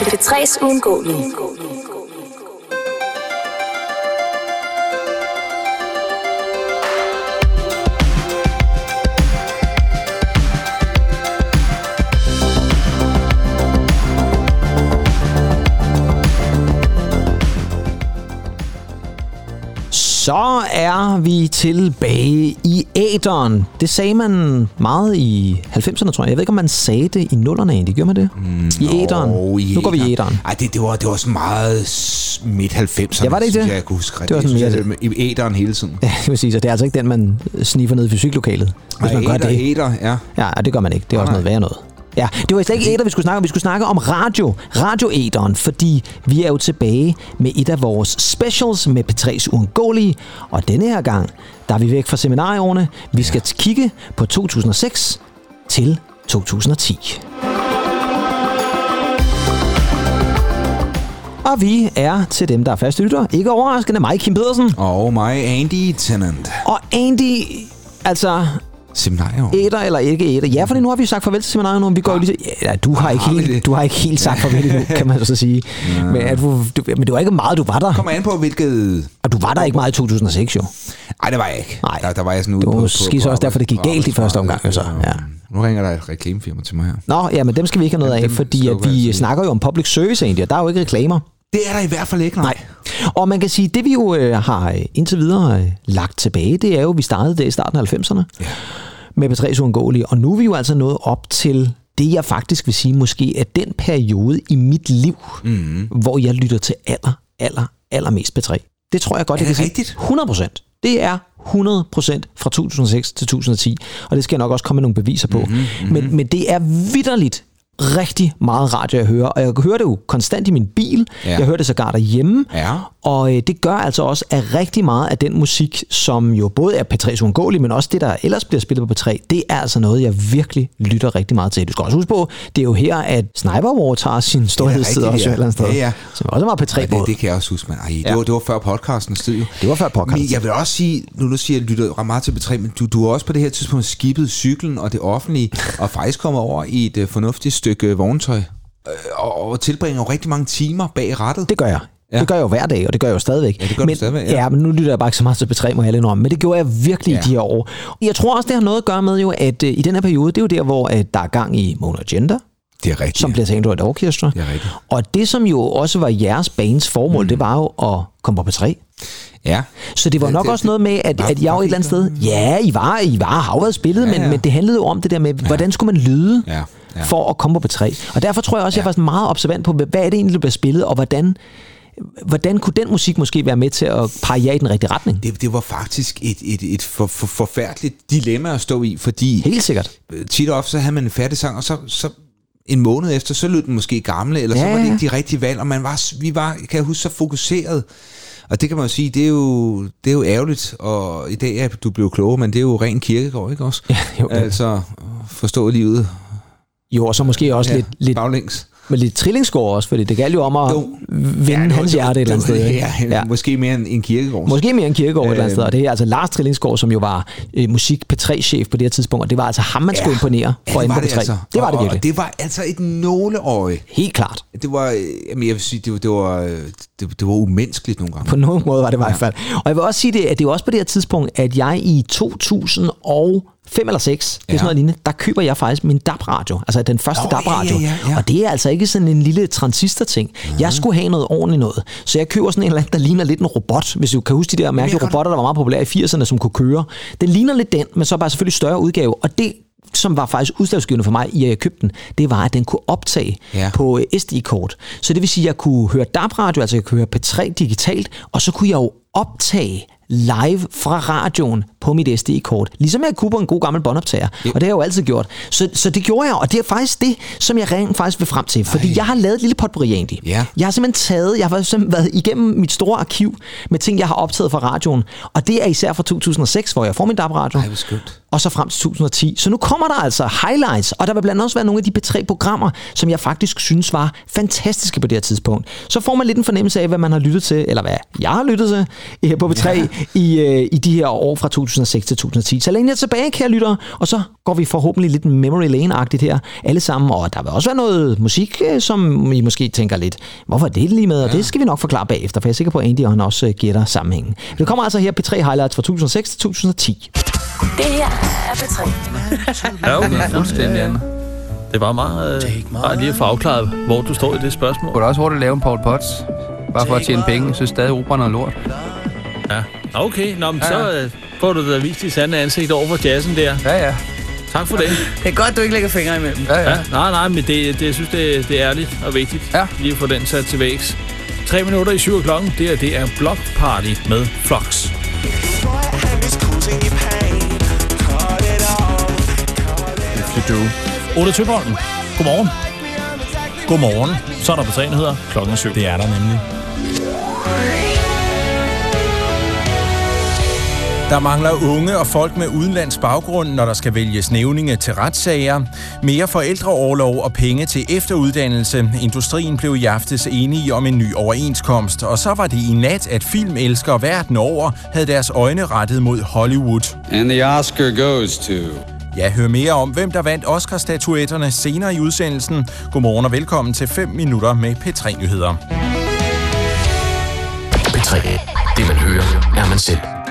P3's uundgåelige. Så er vi tilbage i æderen. Det sagde man meget i 90'erne, tror jeg. Jeg ved ikke, om man sagde det i nullerne egentlig. Gjorde man det? Mm, I æderen. i Nu går vi i æderen. Ej, det, det, var, det var sådan meget s- midt 90'erne. Ja, var det ikke det? Jeg, jeg kunne huske Det var sådan mere I æderen hele tiden. Ja, det sige, så det er altså ikke den, man sniffer ned i fysiklokalet, hvis Ej, man gør æder, det. æder, ja. Ja, det gør man ikke. Det er også Nej. noget værre noget. Ja, det var slet ikke æder, vi skulle snakke om. Vi skulle snakke om radio. Radioæderen, fordi vi er jo tilbage med et af vores specials med P3's uundgåelige. Og denne her gang, der er vi væk fra seminarieårene. Vi skal kigge på 2006 til 2010. Og vi er til dem, der er faste lytter. Ikke overraskende mig, Kim Pedersen. Og mig, Andy Tennant. Og Andy, altså Seminarium. æder eller ikke æder. Ja, for nu har vi sagt farvel til seminariet nu. Vi går jo lige til, ja, du har, ikke Har vi helt, du har ikke helt sagt farvel endnu, kan man så sige. Men, er du, du, men det var ikke meget, du var der. Kommer an på, hvilket... Og du var der ikke meget i 2006, jo. Nej, det var jeg ikke. Nej. Der, der var jeg sådan ude Det var på, måske så også derfor, det gik på galt i første omgang, jo så. Ja. Nu ringer der et reklamefirma til mig her. Nå, ja, men dem skal vi ikke have noget af, Dem fordi at vi snakker jo om public service egentlig, og der er jo ikke reklamer. Det er der i hvert fald ikke, nej. Nej. Og man kan sige, det vi jo øh, har øh, indtil videre øh, lagt tilbage, det er jo, at vi startede det i starten af 90'erne Ja. med P3's uundgåelige, og nu er vi jo altså nået op til det, jeg faktisk vil sige, måske er den periode i mit liv, mm. hvor jeg lytter til aller, aller, allermest P3. Det tror jeg godt, Er jeg det kan rigtigt? sige. 100 procent. Det er 100 procent fra 2006 til 2010, og det skal jeg nok også komme med nogle beviser på. Mhm, Mm-hmm. Men, men det er vidderligt rigtig meget radio, jeg hører, og jeg hører det jo konstant i min bil. Ja. Jeg hører det sågar derhjemme. Ja. Og øh, det gør altså også, at rigtig meget af den musik, som jo både er P3's uundgåelige, men også det, der ellers bliver spillet på P3, det er altså noget, jeg virkelig lytter rigtig meget til. Du skal også huske på, det er jo her, at Sniper War tager sin storhedstid også ja. et eller andet sted. Ja, ja. Som også var P3 Ja, det, det kan jeg også huske, men ej, det, Ja. var, det var før podcasten stod jo. Det var før podcasten. Men jeg vil også sige, nu du siger, jeg lytter ret meget til B3, men du, du har også på det her tidspunkt skibet cyklen og det offentlige, og faktisk kommet over i et uh, fornuftigt stykke vogntøj, øh, og, og tilbringer jo rigtig mange timer bag rattet. Det gør jeg. Ja. Det gør jeg jo hver dag, og det gør jeg jo stadigvæk. Ja, det gør du men, stadigvæk, ja. ja. men nu lytter jeg bare ikke så meget til P3, må jeg om. Men det gjorde jeg virkelig ja. I de her år. Jeg tror også, det har noget at gøre med jo, at øh, i den her periode, det er jo der, hvor øh, der er gang i Mona Agenda, det er rigtigt. som bliver til Android Orchestra. Det er rigtigt. Og det, som jo også var jeres bands formål, mm. det var jo at komme på P3. Ja. Så det var Ja, nok det- også noget med, at, var- at jeg var jo et eller andet sted... Ja, I var, I var har været spillet, Ja, men, ja. men det handlede jo om det der med, hvordan skulle man lyde Ja, ja. for at komme på P3. Og derfor tror jeg også, jeg var meget observant på, hvad er det egentlig, der bliver spillet, og hvordan, hvordan kunne den musik måske være med til at pege jer i den rigtige retning? Det, det var faktisk et, et, et for, for, forfærdeligt dilemma at stå i, fordi Helt sikkert. øh, tit og ofte så havde man en færdig sang, og så, så en måned efter, så lød den måske gamle, eller så Ja, var det ja. ikke de rigtige valg, og man var, vi var, kan jeg huske, så fokuseret. Og det kan man jo sige, det er jo, det er jo ærgerligt, og i dag er du blevet klogere, men det er jo ren kirkegård, ikke også? Ja, jo. Altså, forstå livet Jo, og så måske også ja, lidt, lidt, baglæns. med lidt trillingscore også, fordi det galt jo om at Jo. vinde var- hans var- hjerte et eller andet det sted. var-? Ja, ja, måske mere end en kirkegård. Måske mere en kirkegård et eller andet Øhm. sted. Og det er altså Lars Trillingsgaard, som jo var øh, musik P3-chef på det her tidspunkt, og det var altså ham, man skulle imponere for ja, at var på det P3. altså. Det var det Og- virkelig. Og det var altså et nåleøje. Helt klart. Det var, øh, jamen jeg vil sige, det var, det var, øh, det, det var umenneskeligt nogle gange. På nogen måde var det i hvert fald. Og jeg vil også sige det, at det jo også på det her tidspunkt, at jeg i 2005 eller 6, det er Ja. sådan noget lignende, der køber jeg faktisk min DAB-radio. Altså den første Nå, DAB-radio. ja, ja, ja. Og det er altså ikke sådan en lille transistor-ting. Jeg skulle have noget ordentligt noget. Så jeg køber sådan en eller anden, der ligner lidt en robot. Hvis du kan huske de der mærkelige robotter, der var meget populære i 80'erne, som kunne køre. Den ligner lidt den, men så bare selvfølgelig større udgave. Og det som var faktisk udslagsgivende for mig i at jeg købte den, det var, at den kunne optage Ja. på øh, SD-kort. Så det vil sige, at jeg kunne høre DAB-radio, altså jeg kunne høre P3 digitalt, og så kunne jeg jo optage live fra radioen på mit SD-kort. Ligesom jeg kunne på en god gammel båndoptager. Og det har jeg jo altid gjort. Så, så det gjorde jeg, og det er faktisk det, som jeg rent faktisk vil frem til. Fordi Ej. jeg har lavet et lille potpourri egentlig. Ja. Jeg har simpelthen taget, jeg har simpelthen været igennem mit store arkiv med ting, jeg har optaget fra radioen. Og det er især fra 2006, hvor jeg får min DAB-radio. Ej. Og så frem til 2010. Så nu kommer der altså highlights, og der vil blandt andet også være nogle af de P3-programmer, som jeg faktisk synes var fantastiske på det her tidspunkt. Så får man lidt en fornemmelse af, hvad man har lyttet til, eller hvad jeg har lyttet til her på P3 ja. i, øh, i de her år fra 2006 til 2010. Så længe jeg tilbage, kære lyttere, og så går vi forhåbentlig lidt memory lane-agtigt her alle sammen, og der vil også være noget musik, øh, som I måske tænker lidt, hvorfor er det lige med, og ja. det skal vi nok forklare bagefter, for jeg er sikker på, at Andy og han også øh, gætter sammenhængen. Det kommer altså her P3 Highlights fra 2006 til 2010. Det her er P3. ja, okay, fuldstændig, Anna. Det var meget, øh, bare lige at få afklaret, hvor du står i det spørgsmål. Kunne du også hurtigt lave en Paul Potts? Bare for at tjene penge. Jeg synes stadig, opera er noget lort. Ja, okay. Nå, men ja, ja. så øh, får du da vist dit sande ansigt over for jazzen der. Ja, ja. Tak for det. Det er godt, du ikke lægger fingre imellem. Ja, ja. ja nej, nej, men det, det, jeg synes, det, det er ærligt og vigtigt. Ja. Lige at få den sat til vægs. 3 minutter i 7 klokken. Det er, det er Block Party med Flux. Do. Ole Tøborgen. Godmorgen. Godmorgen. Så er der på tre nyheder klokken 7. Det er der nemlig. Der mangler unge og folk med udenlands baggrund, når der skal vælges nævninge til retssager. Mere forældreoverlov og penge til efteruddannelse. Industrien blev i aftes enige om en ny overenskomst. Og så var det i nat, at filmelskere verden over havde deres øjne rettet mod Hollywood. And the Oscar goes to... Ja, hør mere om, hvem der vandt Oscar-statuetterne senere i udsendelsen. Godmorgen og velkommen til 5 minutter med P3-nyheder. P3. Det man hører, er man selv.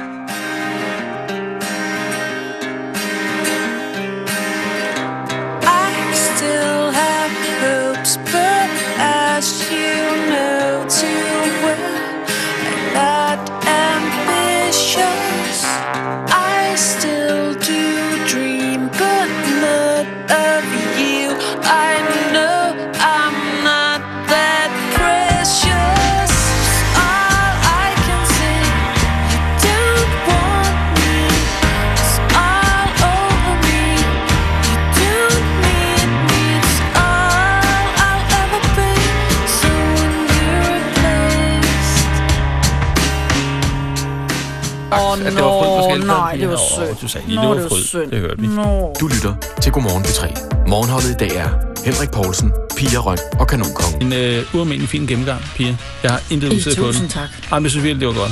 At det var fryd på skiltet. nej, det var synd. du sagde lige, Nå, det var det var fryd. synd. Det hørte vi. Nå. Du lytter til Godmorgen P3. Morgenholdet i dag er Henrik Poulsen, Pia Røn og Kanonkongen. En øh, ualmindelig fin gennemgang, Pia. Jeg har intet udsat på den. tusind tak. Ej, men jeg synes virkelig, det var godt.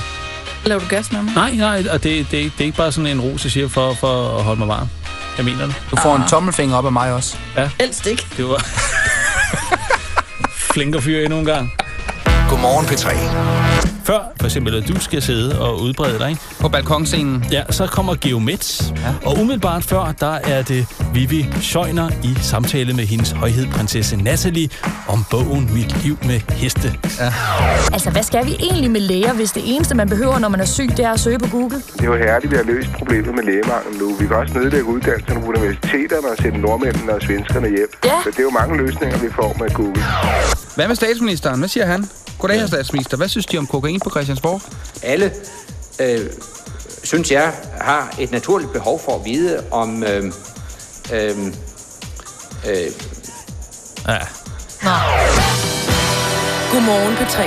Laver du gas med mig? Nej, nej, og det, det, det er ikke bare sådan en ros, jeg siger for, for at holde mig varm. Jeg mener det. Du får en tommelfinger op af mig også. Helst ikke. Det var... Flinker fyr endnu en gang. Godmorgen P3. Før for eksempel, at du skal sidde og udbrede dig, ikke? På balkonscenen. Ja, så kommer Geomets. Ja. Og umiddelbart før, der er det Vivi Schøjner i samtale med hendes højhed, prinsesse Natalie, om bogen Mit liv med heste. Altså, hvad skal vi egentlig med læger, hvis det eneste, man behøver, når man er syg, det er at søge på Google? Det er jo herligt, at vi har løst problemet med lægemangel nu. Vi kan også nedlægge uddannelserne på universiteterne og sende nordmændene og svenskerne hjem. Ja. Så det er jo mange løsninger, vi får med Google. Hvad med statsministeren? Hvad siger han? Goddag, herr statsminister. Hvad synes de om kokain på Christiansborg? alle, øh, synes jeg, har et naturligt behov for at vide, om... Øh, øh, øh, Ja. Godmorgen på 3.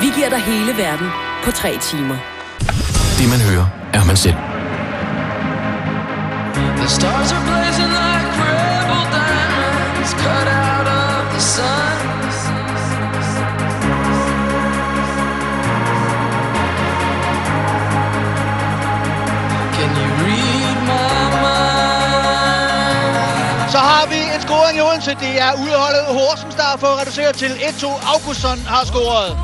Vi giver dig hele verden på 3 timer. Det man hører, er man selv. The stars are blazing like rebel diamonds cut out scoring i Odense. Det er udholdet Horsens, der har fået reduceret til 1-2. Augustsson har scoret.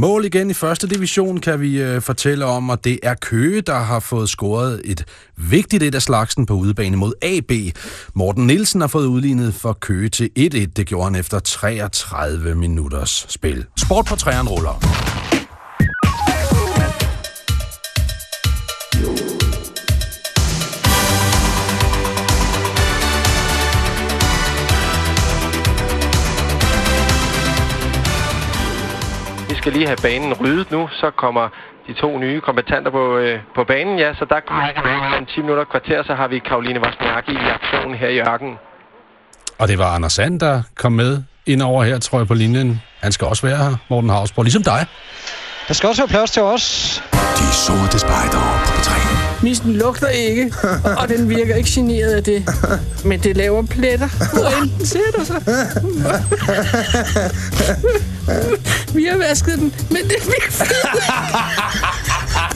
Mål igen i første division kan vi øh, fortælle om, og det er Køge, der har fået scoret et vigtigt et af slagsen på udebane mod AB. Morten Nielsen har fået udlignet for Køge til 1-1. Det gjorde han efter 33 minutters spil. Sport på træerne ruller. Skal lige have banen ryddet nu, så kommer de to nye kombatanter på, øh, på banen, ja, så der kommer en 10 minutter kvarter, så har vi Karoline Wozniacki i aktion her i ørkenen. Og det var Anders Sand, der kom med ind over her, tror jeg, på linjen. Han skal også være her, Morten Havsborg, ligesom dig. Der skal også være plads til os. De sorte spejdere på P3. Misten lugter ikke, og den virker ikke generet af det. Men det laver pletter, hvor end den sætter sig. Vi har vasket den, men det bliver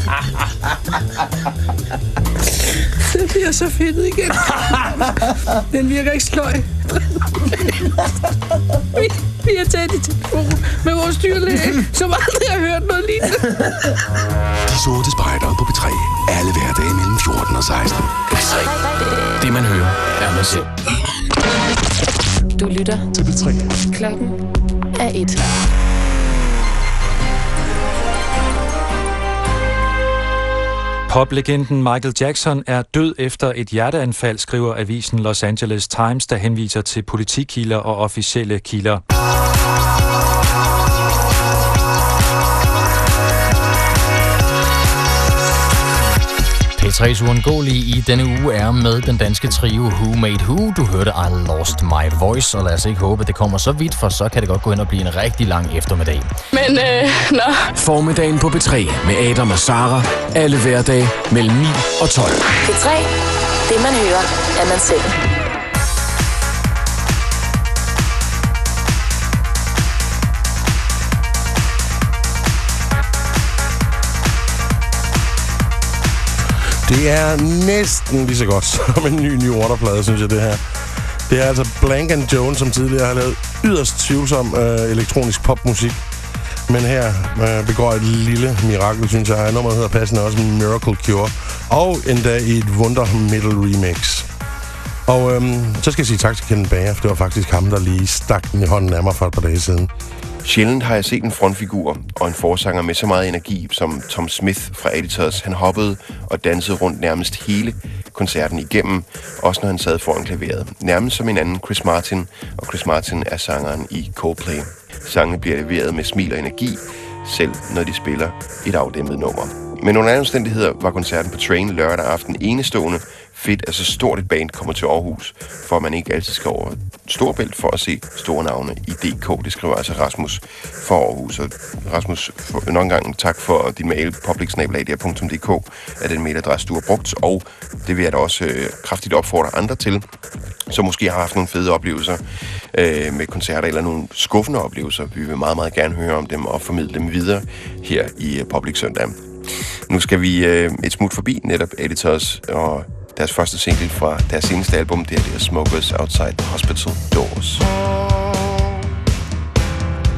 Den bliver så fedtet igen. Den virker ikke sløj. Vi, vi har taget i telefon med vores dyrlæge, som aldrig har hørt noget lignende. De sorte spejdere på P3. Alle hverdage mellem 14 og 16. P3. Det man hører, er man selv. Du lytter til P3. Klokken er et. Poplegenden Michael Jackson er død efter et hjerteanfald, skriver avisen Los Angeles Times, der henviser til politikilder og officielle kilder. P3's uundgåelige i denne uge er med den danske trio Who Made Who. Du hørte I Lost My Voice, og lad os ikke håbe, at det kommer så vidt, for så kan det godt gå hen og blive en rigtig lang eftermiddag. Men, øh, nå. Formiddagen på P3 med Adam og Sara. Alle hverdage mellem 9 og 12. P3. Det man hører, er man selv. Det er næsten lige så godt som en ny New Order-plade, synes jeg, det her. Det er altså Blank and Jones, som tidligere har lavet yderst tvivlsom øh, elektronisk popmusik. Men her øh, begår et lille mirakel, synes jeg. Nummeret hedder passende også Miracle Cure. Og endda i et Wunder Metal remix. Og øhm, så skal jeg sige tak til Kenneth Bager, for det var faktisk ham, der lige stak den i hånden af mig for et par dage siden. Sjældent har jeg set en frontfigur og en forsanger med så meget energi som Tom Smith fra Editors. Han hoppede og dansede rundt nærmest hele koncerten igennem, også når han sad foran klaveret. Nærmest som en anden Chris Martin, og Chris Martin er sangeren i Coldplay. Sangene bliver leveret med smil og energi, selv når de spiller et afdæmpet nummer. Men under alle omstændigheder var koncerten på Train lørdag aften enestående. Fedt, at så stort et band kommer til Aarhus, for at man ikke altid skal over Storbælt for at se store navne i DK. Det skriver altså Rasmus for Aarhus. Og Rasmus, for, nok en gang tak for din mail, publicsnabelag.dk, er den mailadresse, du har brugt. Og det vil jeg da også øh, kraftigt opfordre andre til, som måske har haft nogle fede oplevelser øh, med koncerter, eller nogle skuffende oplevelser. Vi vil meget, meget gerne høre om dem og formidle dem videre her i øh, Public Søndag. Nu skal vi øh, et smut forbi netop Editors og deres første single fra deres seneste album, det er det er Smokers Outside the Hospital Doors.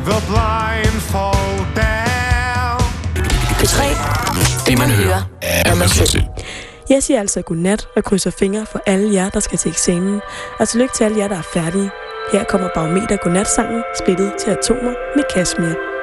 The blindfold down. P3. Det man hører, er man selv. Jeg siger altså godnat og krydser fingre for alle jer, der skal til eksamen. Og tillykke til alle jer, der er færdige. Her kommer Barometer Godnat-sangen, splittet til atomer med Kashmir.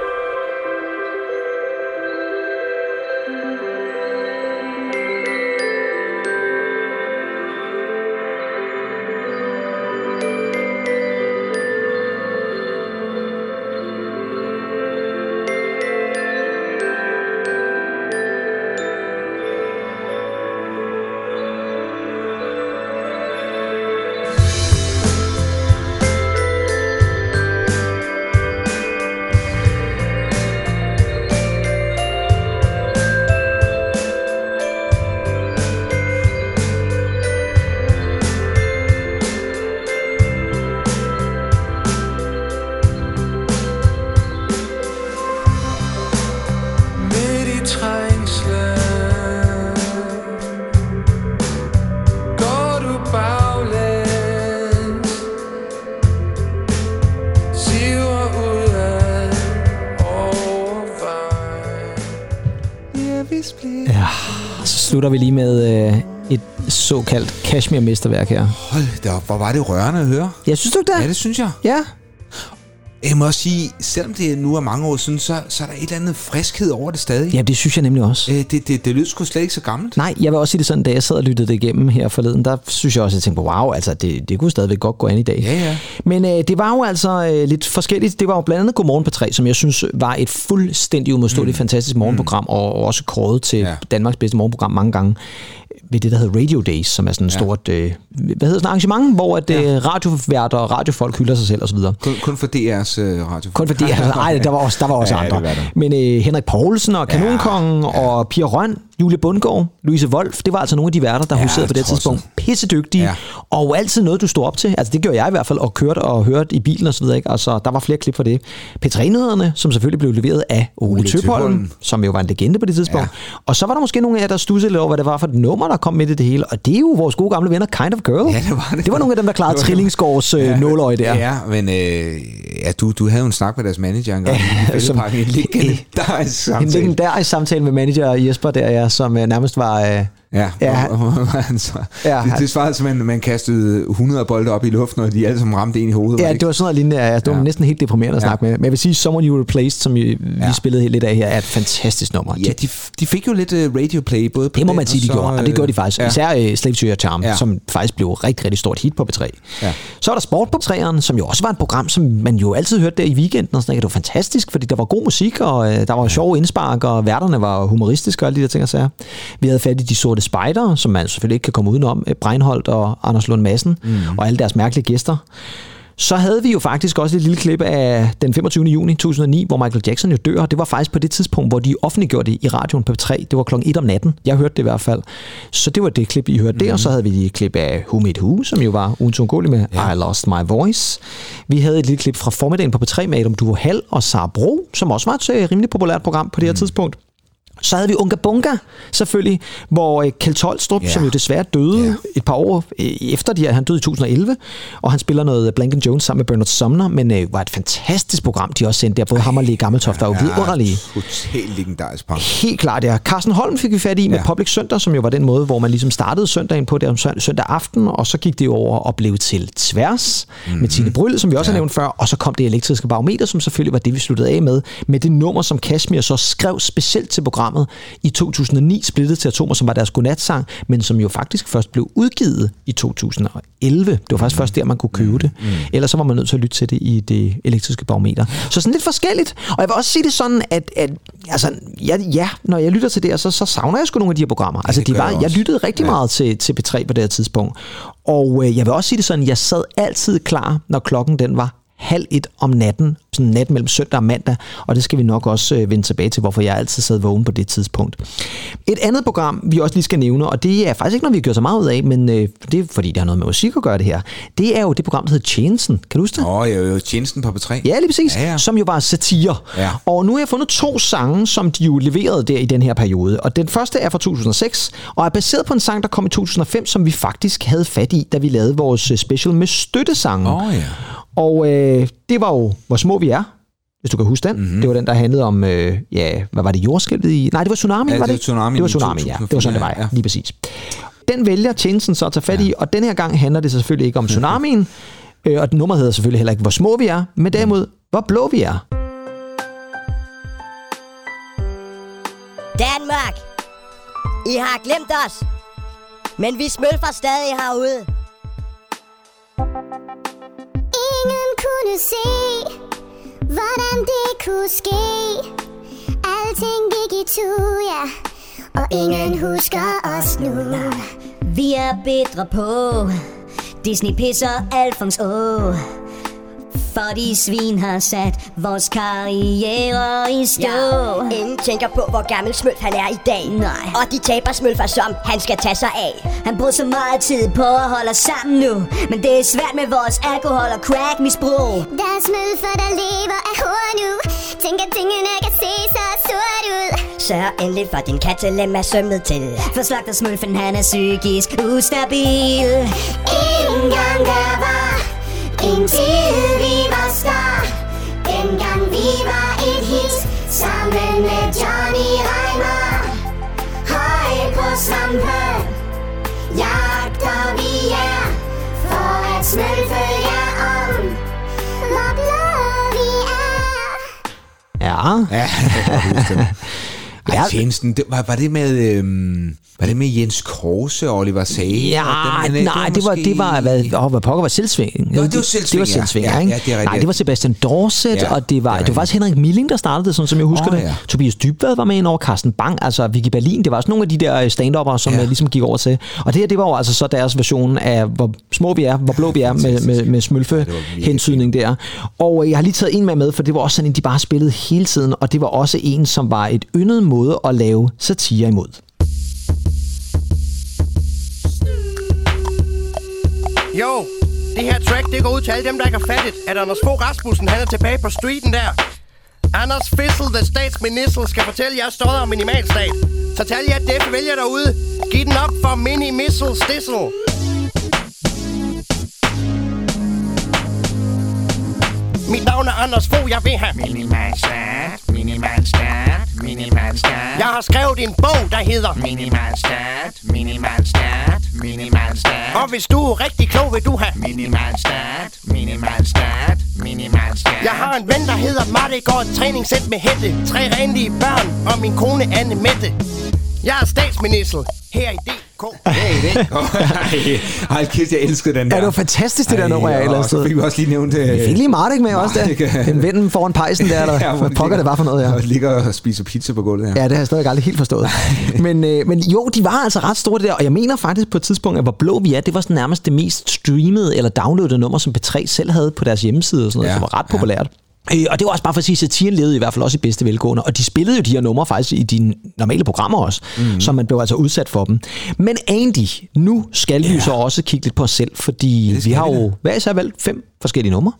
Slutter vi lige med øh, et såkaldt Kashmir-mesterværk her. Hold da op, hvor var det rørende at høre. Jeg synes du ikke det? Ja, det synes jeg. Ja. Jeg må også sige, selvom det nu er mange år siden, så, så er der et eller andet friskhed over det stadig. Ja, det synes jeg nemlig også. Øh, det, det, det lyder sgu slet ikke så gammelt. Nej, jeg vil også sige det sådan, da jeg sad og lyttede det igennem her forleden, der synes jeg også, at jeg tænkte wow, altså det, det kunne stadigvæk godt gå an i dag. Ja, ja. Men øh, det var jo altså øh, lidt forskelligt. Det var jo blandt andet Godmorgen på 3, som jeg synes var et fuldstændig umodståeligt mm. fantastisk morgenprogram, og også kåret til ja. Danmarks bedste morgenprogram mange gange. Ved det, der hedder Radio Days, som er sådan et Ja. stort øh, hvad hedder sådan et arrangement, hvor at, øh, radioværter og radiofolk hylder sig selv osv. Kun, kun for DR's øh, radio. Kun fordi, nej, der var også, der var også Ja, andre. var der. Men øh, Henrik Poulsen og Kanonkongen ja, ja. og Pia Røn, Julie Bundgaard, Louise Wolf, det var altså nogle af de værter, der Ja, ja, huserede på det tidspunkt. Pissedygtige. Ja. Og altid noget, du stod op til. Altså det gjorde jeg i hvert fald, og kørte og hørte i bilen og så videre. Ikke? Altså, der var flere klip for det. P3-nyhederne, som selvfølgelig blev leveret af Ole, Ole Tøpholm, som jo var en legende på det tidspunkt. Ja. Og så var der måske nogle af jer, der stussede lidt over, hvad det var for et nummer, der kom midt i det hele. Og det er jo vores gode gamle venner, Kind of Girl. Ja, det var det. Det var nogle af dem, der klarede Trillingsgaards øh, nåløje der. Ja, men øh, ja, du, du havde jo en snak med deres manager engang ja, som-. En legendarisk En samtale. legendarisk samtale med manager Jesper der, ja, som øh, nærmest var... Øh, Ja, Ja. ja. han så, Ja, ja, det, det svarede som, at man kastede 100 bolde op i luften, og de alle sammen ramte en i hovedet. Ja, ikke? det var sådan noget lignende. Ja, det var Ja. næsten helt deprimerende at Ja. snakke med. Men jeg vil sige, Someone You Replaced, som vi, vi spillede lidt af her, er et fantastisk nummer. Ja, de, de fik jo lidt uh, radio play, både på det må man sige, de så, gjorde. Og det gjorde de faktisk. Ja. Især uh, Slave to Your Charm, Ja. som faktisk blev rigtig, rigtig stort hit på B3. Ja. Så var der Sport på 3'eren, som jo også var et program, som man jo altid hørte der i weekenden. Og sådan, det var fantastisk, fordi der var god musik, og uh, der var sjove indspark, og værterne var humoristiske og alle de der ting og sager. Vi havde fat i De Sorte Spejder, som man selvfølgelig ikke kan komme udenom. eh, Breinholt og Anders Lund Madsen, mm. og alle deres mærkelige gæster. Så havde vi jo faktisk også et lille klip af den 25. juni 2009, hvor Michael Jackson jo dør. Det var faktisk på det tidspunkt, hvor de offentliggjorde det i radioen på 3. Det var klokken 1 om natten. Jeg hørte det i hvert fald. Så det var det klip, I hørte mm. der. Og så havde vi et klip af Who Made Who, som jo var uundgåeligt med ja. I Lost My Voice. Vi havde et lille klip fra formiddagen på P3 med Adam Duvo Hall og Sara Bro, som også var et øh, rimelig populært program på det her tidspunkt. Så havde vi Unga Bunga, selvfølgelig, hvor øh, Kjeld Tolstrup, Ja. som jo desværre døde Ja. et par år øh, efter de han døde i 2011, og han spiller noget Blank Jones sammen med Bernard Sumner, men øh, var et fantastisk program, de også sendte der. Både ham og Lee Gammeltoft, der var jo vidunderlige. Totalt legendarisk program. Helt klart, ja. Carsten Holm fik vi fat i med Ja. Public Søndag, som jo var den måde, hvor man ligesom startede søndagen på det om søn- søndag aften, og så gik det over og blev til tværs mm-hmm. med Tine Bryl, som vi også ja. har nævnt før, og så kom det elektriske barometer, som selvfølgelig var det, vi sluttede af med, med det nummer, som Kashmir så skrev specielt til programmet i 2009, splittet til atomer, som var deres godnatsang, men som jo faktisk først blev udgivet i 2011. Det var faktisk først der, man kunne købe det. Mm. Ellers så var man nødt til at lytte til det i det elektriske barometer. Så sådan lidt forskelligt. Og jeg vil også sige det sådan, at, at altså, ja, ja, når jeg lytter til det så, så savner jeg sgu nogle af de her programmer. Altså, det de var, jeg jeg lyttede rigtig Ja. meget til, til P3 på det her tidspunkt. Og øh, jeg vil også sige det sådan, jeg sad altid klar, når klokken den var halv et om natten, sådan nat mellem søndag og mandag, og det skal vi nok også øh, vende tilbage til, hvorfor jeg altid sad vågen på det tidspunkt. Et andet program, vi også lige skal nævne, og det er faktisk ikke noget, vi gjort så meget ud af, men øh, det er fordi, det har noget med musik at gøre det her, det er jo det program, der hedder Tjenesten. Kan du huske det? Åh, oh, jo, jo, tjenesten på P3. Ja, lige præcis. Ja, ja. Som jo var satire. Ja. Og nu har jeg fundet to sange, som de jo leverede der i den her periode. Og den første er fra 2006, og er baseret på en sang, der kom i 2005, som vi faktisk havde fat i, da vi lavede vores øh, special med støttesangen. Åh, oh, ja. Og øh, det var jo, hvor små vi er, hvis du kan huske den. Mhm. Mm-hmm. Det var den, der handlede om, øh, ja, hvad var det, jordskælvet i? Nej, det var tsunami, Ja, var det det? var tsunamien Det var tsunami, ja. Det var sådan, det var, 2004, ja. lige præcis. Den vælger tjenesten så at tage fat i, og den her gang handler det selvfølgelig ikke om tsunamien, øh, og nummer hedder selvfølgelig heller ikke, hvor små vi er, men derimod, hvor blå vi er. Danmark! I har glemt os! Men vi smølfer stadig herude. Ingen kunne se, hvordan det kunne ske. Alting gik i tu, ja. Og ingen husker os nu. Vi er bedre på Disney pisser Alfons Å For de svin har sat vores karriere i stå Ja, ingen tænker på, hvor gammel Smølf han er i dag. Nej. Og de taber Smølfer, som han skal tage sig af. Han bruger så meget tid på at holde os sammen nu Men det er svært med vores alkohol- og crackmisbrug Der er Smølfer, der lever af hår nu. Tænker tingene kan se så sort ud. Sørg endelig for din kattelem er sømmet til For slagtersmølfen han er psykisk ustabil Engang der var en tid, vi var star. Dengang vi var et hit, sammen med Johnny Reimer. Højt på svampen, jagter vi jer, for at smølfe jer om, hvor blå vi er. Ja. Ja, jeg den. Ej, tjenesten, det, var, var, det med, øhm, var det med Jens Korse og Oliver Sage? Ja, men, øh, nej, det var, det var, hvad, åh, hvad pokker var Selvsving? Nå, det var Selvsving, Det var ja. Selvsving, Ja, ikke? ja, det er. Nej, det var Sebastian Dorset, Ja, og det var, det det var faktisk Henrik Milling, der startede det, sådan som jeg husker Åh, det. ja. Tobias Dybvad var med ind over, Carsten Bang, altså Vicky Berlin, det var også nogle af de der stand som ja. ligesom gik over til. Og det her, det var jo altså så deres version af, hvor små vi er, hvor blå vi er, med, med, med smølfe hensydning der. Og øh, jeg har lige taget en med med, for det var også sådan en, de bare spillede hele tiden, og det var også en, som var et yndet måde at lave satire imod. Jo, det her track, det går ud til alle dem, der ikke har fattet, at Anders Fogh Rasmussen, han er tilbage på streeten der. Anders Fissel, the statsminister, skal fortælle jer stået om minimalstat. Så tal jer det, vælger derude, giv den op for mini missile stissel. Mit navn er Anders Fogh, jeg vil have Minimalstat, minimalstat, minimalstat Jeg har skrevet en bog, der hedder Minimalstat, minimalstat, minimalstat Og hvis du er rigtig klog, vil du have Minimalstat, minimalstat, minimalstat Jeg har en ven, der hedder Martin, går et træningssæt med hætte. Tre renlige børn og min kone Anne Mette Jeg er statsminister her i DK Hey, det. Ej, kæft, jeg elskede den der. Ja, det var fantastisk, det der nummer, jeg ellers så fik vi også lige nævnt... øh, Vi fik lige Martik med også Martik, der. ja. Den vinden foran pejsen der, eller Ja, hvad pokker ligger- det var for noget, ja. Og ligger og spiser pizza på gulvet her. Ja, det har jeg stadig aldrig helt forstået. men, øh, men jo, de var altså ret store det der, og jeg mener faktisk på et tidspunkt, at Hvor Blå Vi Er, det var sådan nærmest det mest streamede eller downloadede nummer, som P3 selv havde på deres hjemmeside og sådan noget, Ja, som var ret populært. Øh, Og det var også bare for at sige, at satiren levede i hvert fald også i bedste velgående. Og de spillede jo de her numre faktisk i de normale programmer også, mm. så man blev altså udsat for dem. Men Andy, nu skal vi jo så også kigge lidt på os selv, fordi vi har jo hver især valgt fem forskellige numre.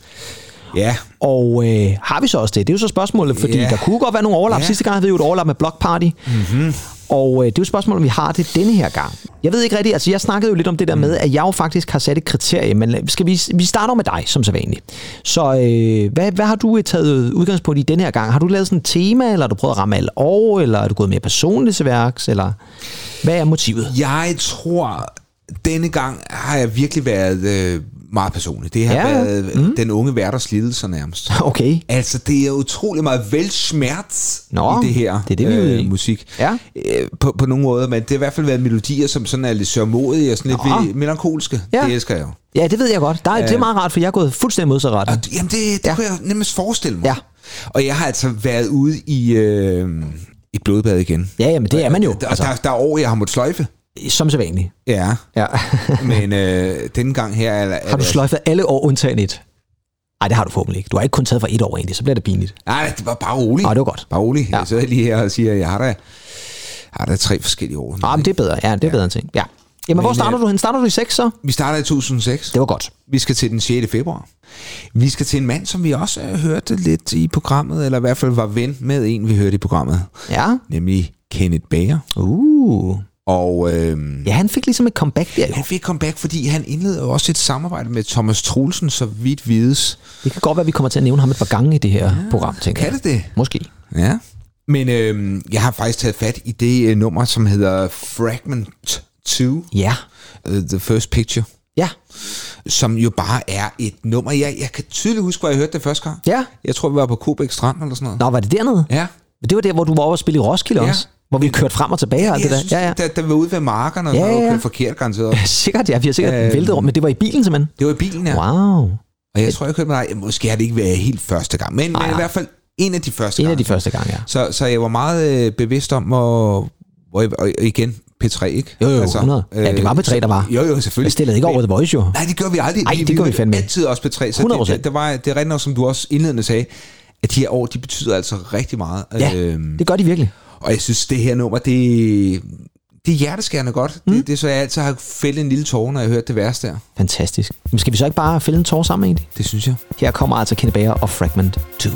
Ja. Og øh, har vi så også det? Det er jo så spørgsmålet, fordi Ja. der kunne godt være nogle overlap. Ja. Sidste gang havde vi jo et overlap med Block Party. Mm-hmm. Og øh, det er jo spørgsmålet, om vi har det denne her gang. Jeg ved ikke rigtigt, altså jeg snakkede jo lidt om det der med, at jeg jo faktisk har sat et kriterie, men øh, skal vi, vi starter med dig, som så vanligt. Så øh, hvad, hvad har du øh, taget udgangspunkt i denne her gang? Har du lavet sådan et tema, eller har du prøvet at ramme alle over, eller er du gået mere personligt til værks, eller hvad er motivet? Jeg tror, denne gang har jeg virkelig været øh, meget personlig. Det har Ja, været mm. den unge værters lidelser nærmest. Okay. Altså, det er utrolig meget velsmerts Nå, i det her det er det, vi øh, musik. Ja. Øh, på, på nogle måder, men det har i hvert fald været melodier, som sådan er lidt sørmodige og sådan Nå. lidt melankolske. Ja. Det elsker jeg jo. Ja, det ved jeg godt. Der er, Ja. Det er meget rart, for jeg er gået fuldstændig modsat ret. Jamen, det, det ja. kunne jeg nemmest forestille mig. Ja. Og jeg har altså været ude i øh, et blodbad igen. Ja, jamen det er man jo. Der, altså. der, der er år, jeg har måttet sløjfe. Som så vanligt. Ja. ja. Men øh, denne gang her... Er, er Har du sløjfet alle år undtagen et? Nej, det har du forhåbentlig ikke. Du har ikke kun taget for et år egentlig, så bliver det pinligt. Nej, det var bare roligt. Ah, det var godt. Bare roligt. Ja. Jeg sidder lige her og siger, at jeg har da, har da tre forskellige år. Ah, men det er bedre. Ja, det er bedre end ting. Ja. Jamen, Men, hvor starter øh, du hen? Starter du i 6 så? Vi starter i 2006. Det var godt. Vi skal til den 6. februar. Vi skal til en mand, som vi også øh, hørte lidt i programmet, eller i hvert fald var ven med en, vi hørte i programmet. Ja. Nemlig Kenneth Bager. Uh. Og øhm, Ja, han fik ligesom et comeback der jo. han fik comeback, fordi han indledte også et samarbejde med Thomas Troelsen, så vidt vides. Det kan godt være, at vi kommer til at nævne ham et par gange i det her ja, program, tænker Kan jeg. det det? Måske. Ja. Men øhm, jeg har faktisk taget fat i det øh, nummer, som hedder Fragment 2. Ja. Uh, the First Picture. Ja. Som jo bare er et nummer. Jeg, jeg kan tydeligt huske, hvor jeg hørte det første gang. Ja. Jeg tror, vi var på Kobæk Strand eller sådan noget. Nå, var det dernede? Ja. Det var der, hvor du var over at spille i Roskilde Ja. også? Hvor vi kørte frem og tilbage og alt det der. synes, Ja, ja. Da, da vi var ude ved markerne, og Ja, ja, ja, ja, ja. ja. forkert garanteret. Sikkert, ja. Vi har sikkert Øhm. væltet rundt, men det var i bilen simpelthen. Det var i bilen, ja. Wow. Og jeg tror, jeg kørte med dig. Måske har det ikke været helt første gang, men, men i hvert fald en af de første En gange. af de første gange, ja. Så, så jeg var meget øh, bevidst om, hvor, hvor jeg, og igen, P3, ikke? Jo, jo, 100. Ja, det var P3, der var. Jo, jo, selvfølgelig. Jeg stillede ikke over The Voice, jo. Nej, det gør vi aldrig. Ej, det gør vi fandme. altid også P3. Så 100%. det, det, var, det er rigtigt nok, som du også indledende sagde, at de her år, de betyder altså rigtig meget. Ja, øhm, det gør de virkelig. Og jeg synes, det her nummer, det, det er hjerteskærende godt. Mm. Det, det er så, jeg altid har fældet en lille tårer, når jeg har hørt det værste der. Fantastisk. Men skal vi så ikke bare fælde en tår sammen egentlig? Det synes jeg. Her kommer altså Kenneth Bager og Fragment 2.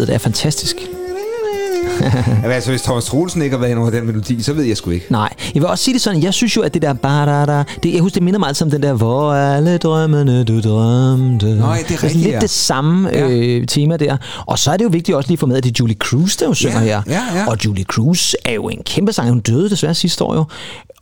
lydbilledet er fantastisk. Jamen, altså, hvis Thomas Troelsen ikke har været over den melodi, så ved jeg sgu ikke. Nej, jeg vil også sige det sådan, jeg synes jo, at det der ba det, jeg husker, det minder mig altid om den der, hvor alle drømmene du drømte. Nå, ja, det er sådan rigtigt, lidt ja. det samme Ja. øh, tema der. Og så er det jo vigtigt også lige at få med, at det er Julie Cruz, der jo synger her. ja, ja. Og Julie Cruz er jo en kæmpe sanger. Hun døde desværre sidste år jo.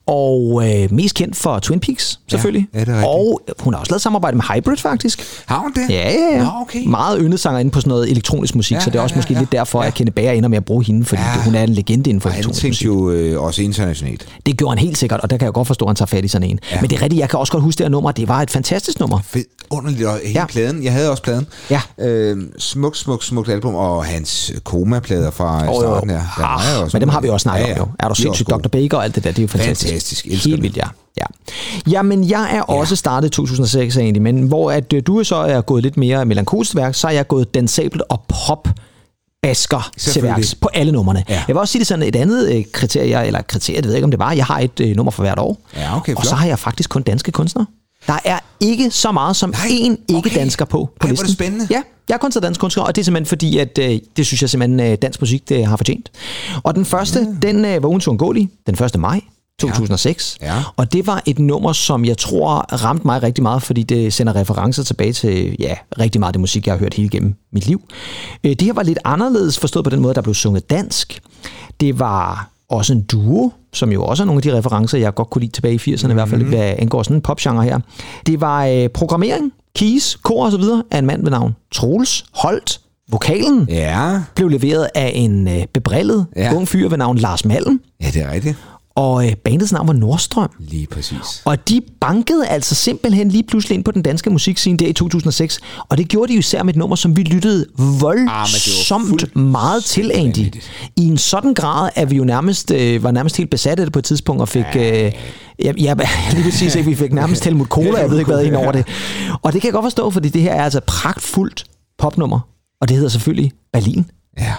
Og øh, mest kendt for Twin Peaks, selvfølgelig. ja, det er og hun har også lavet samarbejde med Hybrid, faktisk. Har hun det? Ja, ja, ja. Nå, okay. Meget yndet sanger inde på sådan noget elektronisk musik, Ja, så det er ja, også ja, måske ja. lidt derfor, at Kenne Bager ender med at bruge hende, fordi Ja. hun er en legende inden for han elektronisk musik. jo øh, også internationalt. Det gjorde han helt sikkert, og der kan jeg godt forstå, at han tager fat i sådan en. Ja. Men det er rigtigt, jeg kan også godt huske det her nummer. Det var et fantastisk nummer. Fedt, underligt, og hele Ja. ja. pladen. Jeg havde også pladen. Ja. Øh, smuk, smuk, smukt album, og hans koma-plader fra jo. starten der. der Ah, også men dem har vi også snakket Ja, ja. om jo. Er du sindssygt, Dr. Baker og alt det der, det er jo fantastisk. Fantastisk, elsker Helt vildt, ja. ja. Jamen, jeg er også startet i 2006 egentlig, men hvor at øh, du så er gået lidt mere melankolsk værk, så er jeg gået dansabelt og pop basker til værks på alle numrene. Ja. Jeg vil også sige det sådan, et andet øh, kriterie, eller kriterie, det ved jeg ikke, om det var, jeg har et øh, nummer for hvert år. Ja, okay, og flot. så har jeg faktisk kun danske kunstnere. Der er ikke så meget som én ikke-dansker på, på Ej, er det listen. spændende. Ja, jeg er kun taget dansk kunstner, og det er simpelthen fordi, at øh, det synes jeg simpelthen, øh, dansk musik det har fortjent. Og den første, mm. den øh, var uundgåelig, den 1. maj 2006. Ja. Og det var et nummer, som jeg tror ramte mig rigtig meget, fordi det sender referencer tilbage til ja, rigtig meget af det musik, jeg har hørt hele igennem mit liv. Øh, det her var lidt anderledes forstået på den måde, der blev sunget dansk. Det var også en duo, som jo også er nogle af de referencer, jeg godt kunne lide tilbage i 80'erne, mm-hmm. i hvert fald, hvad angår sådan en popgenre her. Det var øh, programmering, keys, kor og så videre af en mand ved navn Troels Holt. Vokalen ja. blev leveret af en øh, bebrillet Ja. ja. ung fyr ved navn Lars Malm. Ja, det er rigtigt. Og øh, bandets navn var Nordstrøm. Lige præcis. Og de bankede altså simpelthen lige pludselig ind på den danske musikscene der i 2006. Og det gjorde de jo især med et nummer, som vi lyttede voldsomt meget til egentlig. I en sådan grad, at vi jo nærmest øh, var nærmest helt besat af det på et tidspunkt og fik... Øh, ja, ja, lige præcis, ikke? vi fik nærmest Helmut Cola, jeg ved ikke hvad ind over det. Og det kan jeg godt forstå, fordi det her er altså pragtfuldt popnummer. Og det hedder selvfølgelig Berlin. Ja.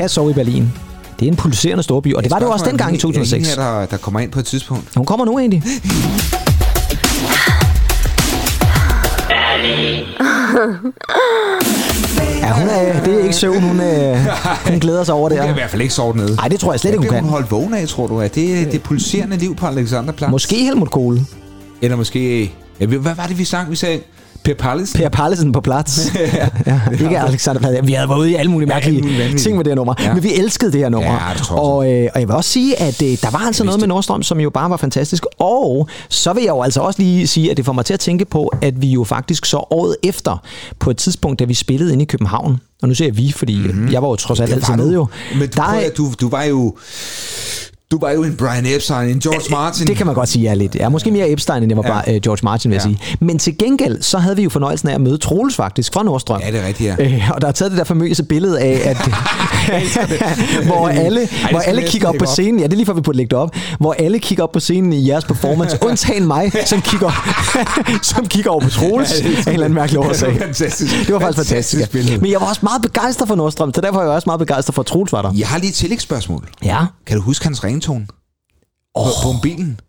Kan sove i Berlin? Det er en pulserende storby, og det var det også dengang i Er der 2006. en her, der, der kommer ind på et tidspunkt? Hun kommer nu egentlig. Ja, hun er, det er ikke søvn, hun, øh, hun glæder sig over det Hun her. kan i hvert fald ikke sove nede. Nej, det tror jeg slet ikke, hun Hvad kan. bliver hun holdt vågen af, tror du? Er det det pulserende liv på Alexanderplatz? Måske Helmut Kohl. Eller måske... Ja, hvad var det, vi sang? Vi sagde Per Pallesen. Per Pallesen på plads. ja, ja, ikke Alexander Pallesen. Vi havde været ude i alle mulige mærkelige alle ting med det her nummer. Ja. Ja. Men vi elskede det her nummer. Ja, det og, øh, og jeg vil også sige, at øh, der var altså noget med Nordstrøm, som jo bare var fantastisk. Og så vil jeg jo altså også lige sige, at det får mig til at tænke på, at vi jo faktisk så året efter, på et tidspunkt, da vi spillede inde i København, og nu siger jeg vi, fordi mm-hmm. jeg var jo trods alt altid med jo. Men du, Der prøv, du, du var jo... Du var jo en Brian Epstein, en George Martin. Det kan man godt sige, jeg er lidt. Er måske mere Epstein, end jeg var Ja. bare øh, George Martin, vil jeg Ja. sige. Men til gengæld, så havde vi jo fornøjelsen af at møde Troels faktisk fra Nordstrøm. Ja, det er rigtigt, ja. Øh, og der er taget det der famøse billede af, at hvor alle, skal hvor alle kigger op på op. scenen. Ja, det er lige for, vi burde lægge det op. Hvor alle kigger op på scenen i jeres performance, undtagen mig, som kigger, som kigger over på Troels Ja, det er en eller anden mærkelig Ja, det var årsag. fantastisk. Det var faktisk fantastisk. Fantastisk ja. Men jeg var også meget begejstret for Nordstrøm, så derfor er jeg også meget begejstret for, at Troels var der. Jeg har lige et tillægsspørgsmål. Ja. Kan du huske hans ringtone? Oh. På, på mobilen?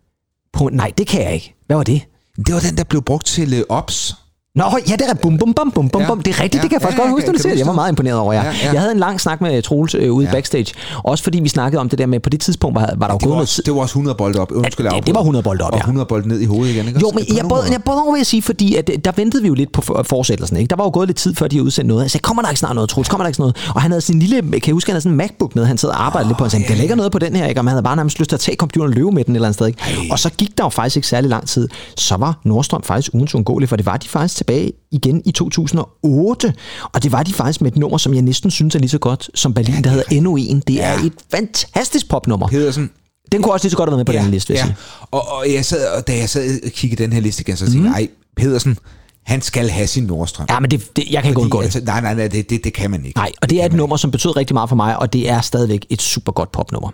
På, nej, det kan jeg ikke. Hvad var det? Det var den, der blev brugt til uh, OPS. Nå, ja, det er bum bum bum bum bum Ja. bum. Det er rigtigt, Ja, det kan jeg faktisk ja, godt ja, huske, når du siger det. Jeg var meget imponeret over jer. Ja, ja. Jeg havde en lang snak med Troels øh, ude i backstage. Også fordi vi snakkede om det der med, på det tidspunkt var, var der jo Det gået var, noget også, det var også 100 bold op. Undskyld, Ja, det var 100 bold op, Og ja. 100 bold ned i hovedet igen, ikke? Jo, også? men jeg både, jeg både over ved at sige, fordi at, øh, der ventede vi jo lidt på for-. Ikke? Der var jo gået lidt tid, før de havde udsendt noget. Jeg sagde, kommer der ikke snart noget, Troels? Kommer der ikke noget? Og han havde sin lille, kan jeg huske, han havde sådan en MacBook med, han sad og arbejdede lidt på. Han sagde, der ligger noget på den her, ikke? Og man havde bare nærmest lyst til at tage computeren og løbe med den et eller andet sted. Ikke? Og så gik der jo faktisk ikke særlig lang tid. Så var Nordstrøm faktisk ugens for det var de faktisk tilbage igen i 2008. Og det var de faktisk med et nummer, som jeg næsten synes er lige så godt som Berlin, der hedder NO1. Det er et fantastisk popnummer. Pedersen. Den kunne også lige så godt have været med på den her liste, vil jeg ja. sige. Og, og jeg sad, og da jeg sad og kiggede den her liste igen, så tænkte jeg, ej, Pedersen, han skal have sin Nordstrøm. Ja, men det, det, jeg kan ikke undgå det. altså, nej, nej, nej, det, det, det kan man ikke. Nej, og det er et nummer, som betyder rigtig meget for mig, og det er stadigvæk et super godt popnummer.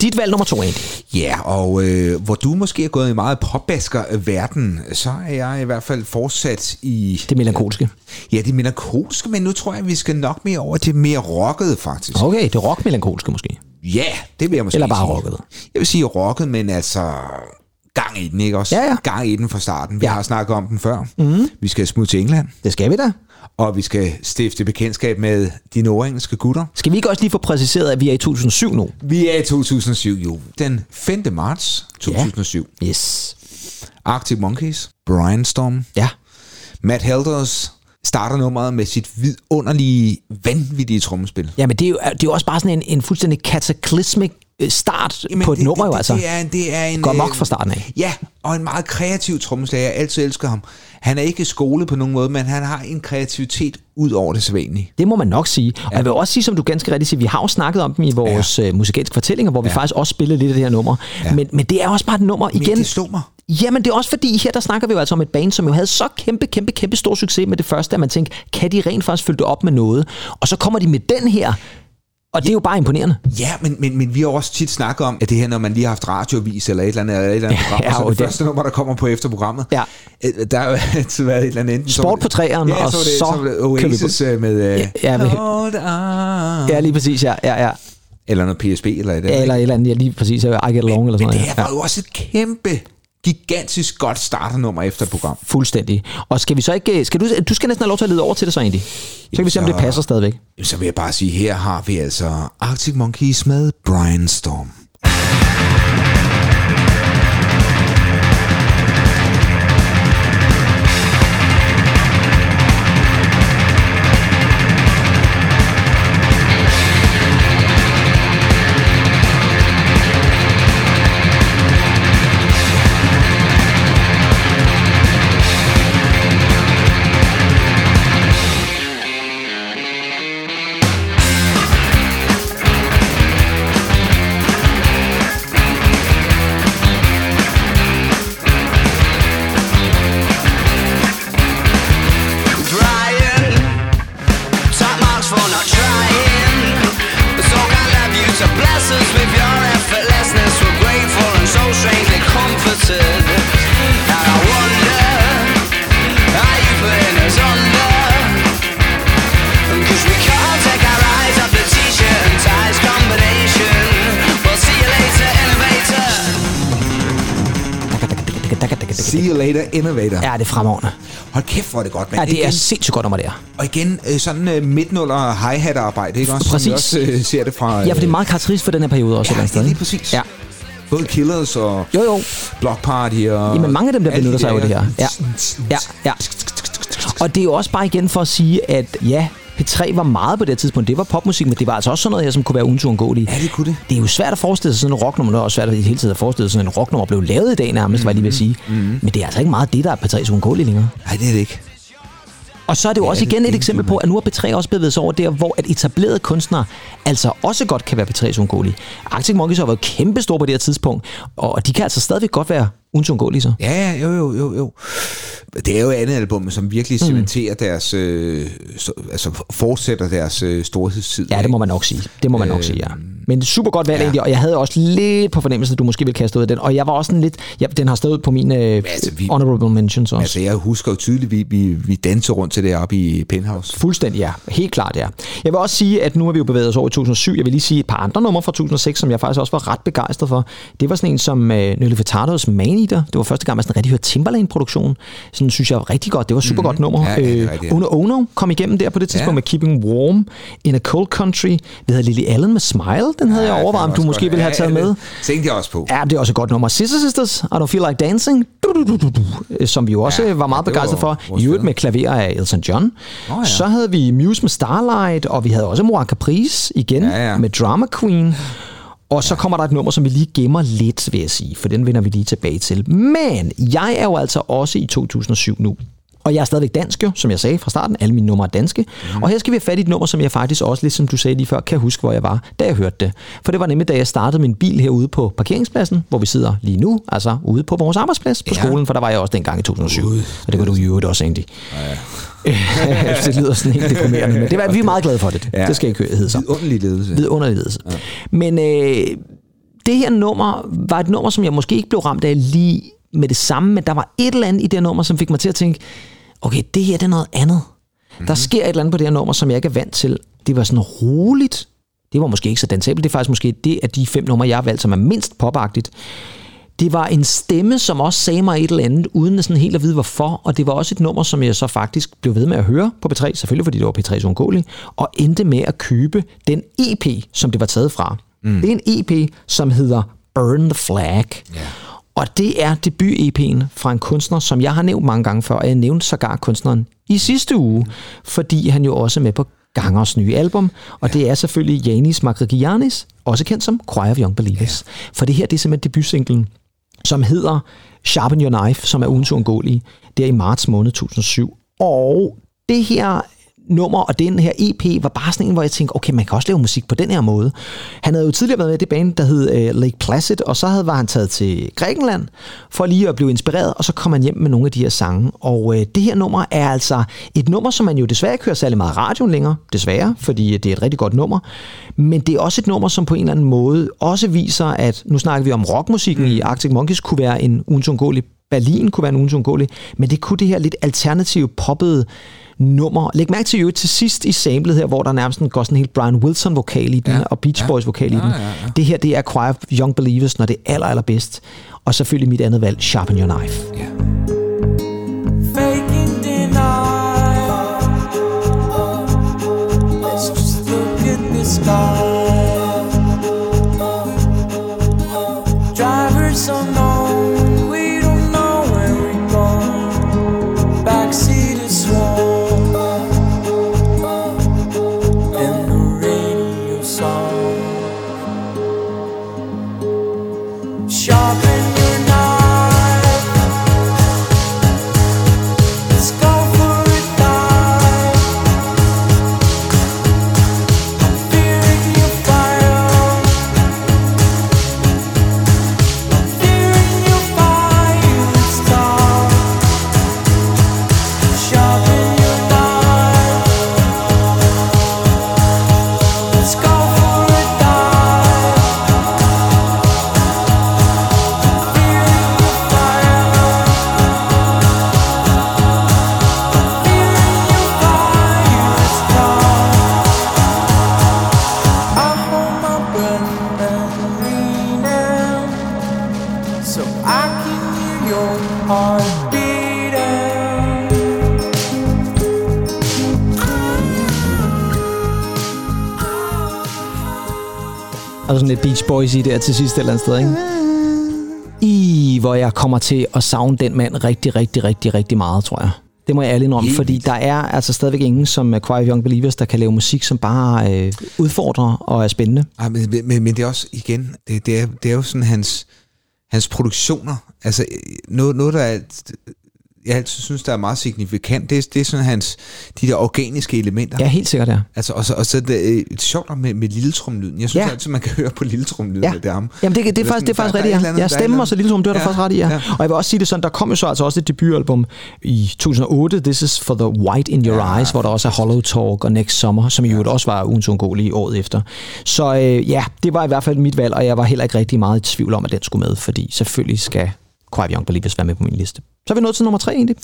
Dit valg nummer to, Andy. Ja, og øh, hvor du måske er gået i meget popbasker-verden, så er jeg i hvert fald fortsat i... Det melankolske. Ja, det melankolske, men nu tror jeg, vi skal nok mere over til mere rocket, faktisk. Okay, det rock-melankolske måske. Ja, det vil jeg måske Eller bare sige. rocket. Jeg vil sige rocket, men altså gang i den, ikke også? Ja, ja. Gang i den fra starten. Vi Ja. har snakket om den før. Mhm. Vi skal smutte til England, Det skal vi da. Og vi skal stifte bekendtskab med de nordengelske gutter. Skal vi ikke også lige få præciseret, at vi er i 2007 nu? Vi er i 2007, jo. Den 5. marts 2007. Ja. Yes. Arctic Monkeys, Brainstorm, Ja. Matt Helders starter nummeret med sit vidunderlige, vanvittige trommespil. Ja, men det er jo, det er jo også bare sådan en, en fuldstændig cataclysmic øh, start Jamen, på et det- nummer, det, jo altså. Det er, en- det er en, Går øh, mok fra starten af. Ja, og en meget kreativ trommeslager. Jeg altid elsket ham. Han er ikke skolet på nogen måde, men han har en kreativitet ud over det sædvanlige. Det må man nok sige. Og jeg vil også sige, som du ganske rigtigt siger, vi har jo snakket om dem i vores ja. musikalske fortællinger, hvor vi Ja. faktisk også spillede lidt af det her nummer. Ja. Men, men det er også bare et nummer Men igen. det slog mig. Jamen det er også fordi, her der snakker vi jo altså om et band, som jo havde så kæmpe, kæmpe, kæmpe stor succes med det første, at man tænkte, kan de rent faktisk følge det op med noget? Og så kommer de med den her, og det er jo bare imponerende. Ja, men, men, men vi har også tit snakket om, at det her, når man lige har haft radiovis eller et eller andet, eller et eller andet Ja, program, ja, så og det det- første nummer, der kommer på efter programmet. Ja. Øh, Der har jo altid været et eller andet enten. så Sport det- på træerne, ja, og så det, så så det vi Oasis øh, med... Øh, Ja, ja, med-. Ja, lige præcis, ja. ja, ja. Eller noget PSP eller et ja eller et eller andet, ja, lige præcis, I get along eller sådan Men noget. det ja. her var jo også et kæmpe, gigantisk godt starternummer efter et program. Fuldstændig. Og skal vi så ikke... Skal du, du skal næsten have lov til at lede over til det så egentlig. Så kan vi se, om det passer stadigvæk. Så vil jeg bare sige, her har vi altså Arctic Monkeys med. Brian, Later, Innovator. Ja, det er fremragende. Hold kæft, hvor er det godt, mand. Ja, det er Igen- sindssygt godt nummer, det er. Og igen, øh, sådan uh, midtnuller hi-hat arbejde, ikke også? Som Præcis. vi også uh, ser det fra... Ja, for det er meget karakteristisk for den her periode også. Ja, det er lige præcis. Ja. Både Killers og Jo, jo. Block Party og... Jamen mange af dem, der benytter sig af det her. Ja. ja, ja. Og det er jo også bare igen for at sige, at ja, P3 var meget på det tidspunkt. Det var popmusik, men det var altså også sådan noget her, som kunne være uundgåeligt. Ja, det kunne det. Det er jo svært at forestille sig sådan en rocknummer. Det er også svært at hele tiden at forestille sig sådan en rocknummer blev lavet i dag nærmest, mm-hmm. hvad de vil sige. Mm-hmm. Men det er altså ikke meget det, der er P3's uundgåeligt længere. Nej, det er det ikke. Og så er det jo Ja, også igen et eksempel på, at nu er P3 også bevæget sig over der, hvor at etablerede kunstnere altså også godt kan være P3's undgåelige. Arctic Monkeys har været kæmpe store på det her tidspunkt, og de kan altså stadigvæk godt være undgåelige så. Ja, ja, jo, jo, jo, jo. Det er jo andet album, som virkelig Mm. cementerer deres, øh, så, altså fortsætter deres øh, storhedstid. Ja, det må man nok sige. Det må man nok Øh, sige, ja. Men super godt valg ja. egentlig, og jeg havde også lidt på fornemmelsen, at du måske ville kaste ud af den. Og jeg var også sådan lidt... Ja, den har stået på mine øh, altså, vi, honorable mentions også. Altså, jeg husker jo tydeligt, vi, vi, vi dansede rundt til det oppe i Penthouse. Fuldstændig, ja. Helt klart, ja. Jeg vil også sige, at nu har vi jo bevæget os over i 2007. Jeg vil lige sige et par andre numre fra 2006, som jeg faktisk også var ret begejstret for. Det var sådan en som øh, Nelly Furtados Man Eater. Det var første gang, man sådan rigtig hørte Timbaland-produktion. Sådan synes jeg var rigtig godt. Det var super godt nummer. Ja, ja, øh, ja. Ono Ono kom igennem der på det tidspunkt Ja. med Keeping Warm in a Cold Country. Vi havde Lily Allen med Smile. Den havde jeg overvejet, om du måske ville have taget med. Det tænkte jeg også på. Ja, det er også et godt nummer. Sister Sisters, I Don't Feel Like Dancing, du, du, du, du, du, øh, som vi jo også ja, var meget begejstret for. I øvrigt med klaver af Elton John. Åh, ja. Så havde vi Muse med Starlight, og vi havde også Moa Caprice igen Ja, ja. med Drama Queen. Og så kommer der et nummer, som vi lige gemmer lidt, vil jeg sige, for den vender vi lige tilbage til. Men jeg er jo altså også i 2007 nu. Og jeg er stadigvæk dansk jo, som jeg sagde fra starten. Alle mine numre er danske. Mm. Og her skal vi have fat i et nummer, som jeg faktisk også, lidt som du sagde lige før, kan huske, hvor jeg var, da jeg hørte det. For det var nemlig, da jeg startede min bil herude på parkeringspladsen, hvor vi sidder lige nu, altså ude på vores arbejdsplads på Ja. skolen, for der var jeg også dengang i 2007. Og det var du i øvrigt også, Andy. Ja. det lyder sådan helt deprimerende, men det var, vi er meget glade for det. Ja. Det skal ikke hedde så. Vidunderlig ledelse. Vidunderlig ledelse. Ja. Men øh, det her nummer var et nummer, som jeg måske ikke blev ramt af lige med det samme, men der var et eller andet i det her nummer, som fik mig til at tænke, okay, det her det er noget andet. Mm-hmm. Der sker et eller andet på det her nummer, som jeg ikke er vant til. Det var sådan roligt. Det var måske ikke så dansabelt. Det er faktisk måske det af de fem numre, jeg har valgt, som er mindst popagtigt. Det var en stemme, som også sagde mig et eller andet, uden sådan helt at vide hvorfor. Og det var også et nummer, som jeg så faktisk blev ved med at høre på P3, selvfølgelig fordi det var P3's ungåelige, og endte med at købe den EP, som det var taget fra. Mm. Det er en EP, som hedder Burn the Flag. Yeah. Og det er debut-EP'en fra en kunstner, som jeg har nævnt mange gange før, og jeg nævnte sågar kunstneren i sidste uge, fordi han jo også er med på Gangers nye album, og det er selvfølgelig Janis Magrigianis, også kendt som Choir of Young Believers. For det her, det er simpelthen debutsinglen, som hedder Sharpen Your Knife, som er ugens uundgåelige, der i marts måned 2007. Og det her nummer og den her EP var bare sådan en, hvor jeg tænkte, okay, man kan også lave musik på den her måde. Han havde jo tidligere været med i det band, der hed uh, Lake Placid, og så havde, var han taget til Grækenland for lige at blive inspireret, og så kom han hjem med nogle af de her sange. Og uh, det her nummer er altså et nummer, som man jo desværre ikke hører særlig meget i radioen længere, desværre, fordi det er et rigtig godt nummer. Men det er også et nummer, som på en eller anden måde også viser, at nu snakker vi om rockmusikken mm. i Arctic Monkeys, kunne være en uundgåelig Berlin kunne være en uundgåelig, men det kunne det her lidt alternative poppede nummer. Læg mærke til jo til sidst i samlet her, hvor der nærmest går sådan en helt Brian Wilson-vokal i den, ja, og Beach Boys vokal i Ja, den. ja, ja. Det her, det er Choir of Young Believers, når det er aller, allerbedst. Og selvfølgelig mit andet valg, Sharpen Your Knife. Ja. Sky. Sådan lidt Beach Boys i der til sidst et eller andet sted, ikke? I, hvor jeg kommer til at savne den mand rigtig, rigtig, rigtig, rigtig meget, tror jeg. Det må jeg ærligt indrømme, fordi der er altså stadigvæk ingen som of Young Believers, der kan lave musik, som bare øh, udfordrer og er spændende. Ej, men, men, men det er også, igen, det, det, er, det er jo sådan hans, hans produktioner. Altså, noget, noget der er, jeg altid synes, der er meget signifikant, det er, det er sådan hans, de der organiske elementer. Ja, helt sikkert, ja. Altså, og så, og så er det, øh, det er sjovt med, med lilletrumlyden. Jeg synes Ja. ja. altid, man kan høre på lilletrumlyden, Ja. ja. det er ham. Jamen, det, det, er Eller faktisk, det er faktisk rigtigt, er ja. Ja, er stemmen eller og så lille som, det der Ja. faktisk ret i, ja. Ja. Og jeg vil også sige det sådan, der kom jo så altså også et debutalbum i 2008, This is for the White in Your Eyes, hvor der også er Hollow Talk og Next Summer, som jo også var ugens undgåelige året efter. Så øh, ja, det var i hvert fald mit valg, og jeg var heller ikke rigtig meget i tvivl om, at den skulle med, fordi selvfølgelig skal Young Believers være med på min liste. Så er vi nået til nummer tre egentlig.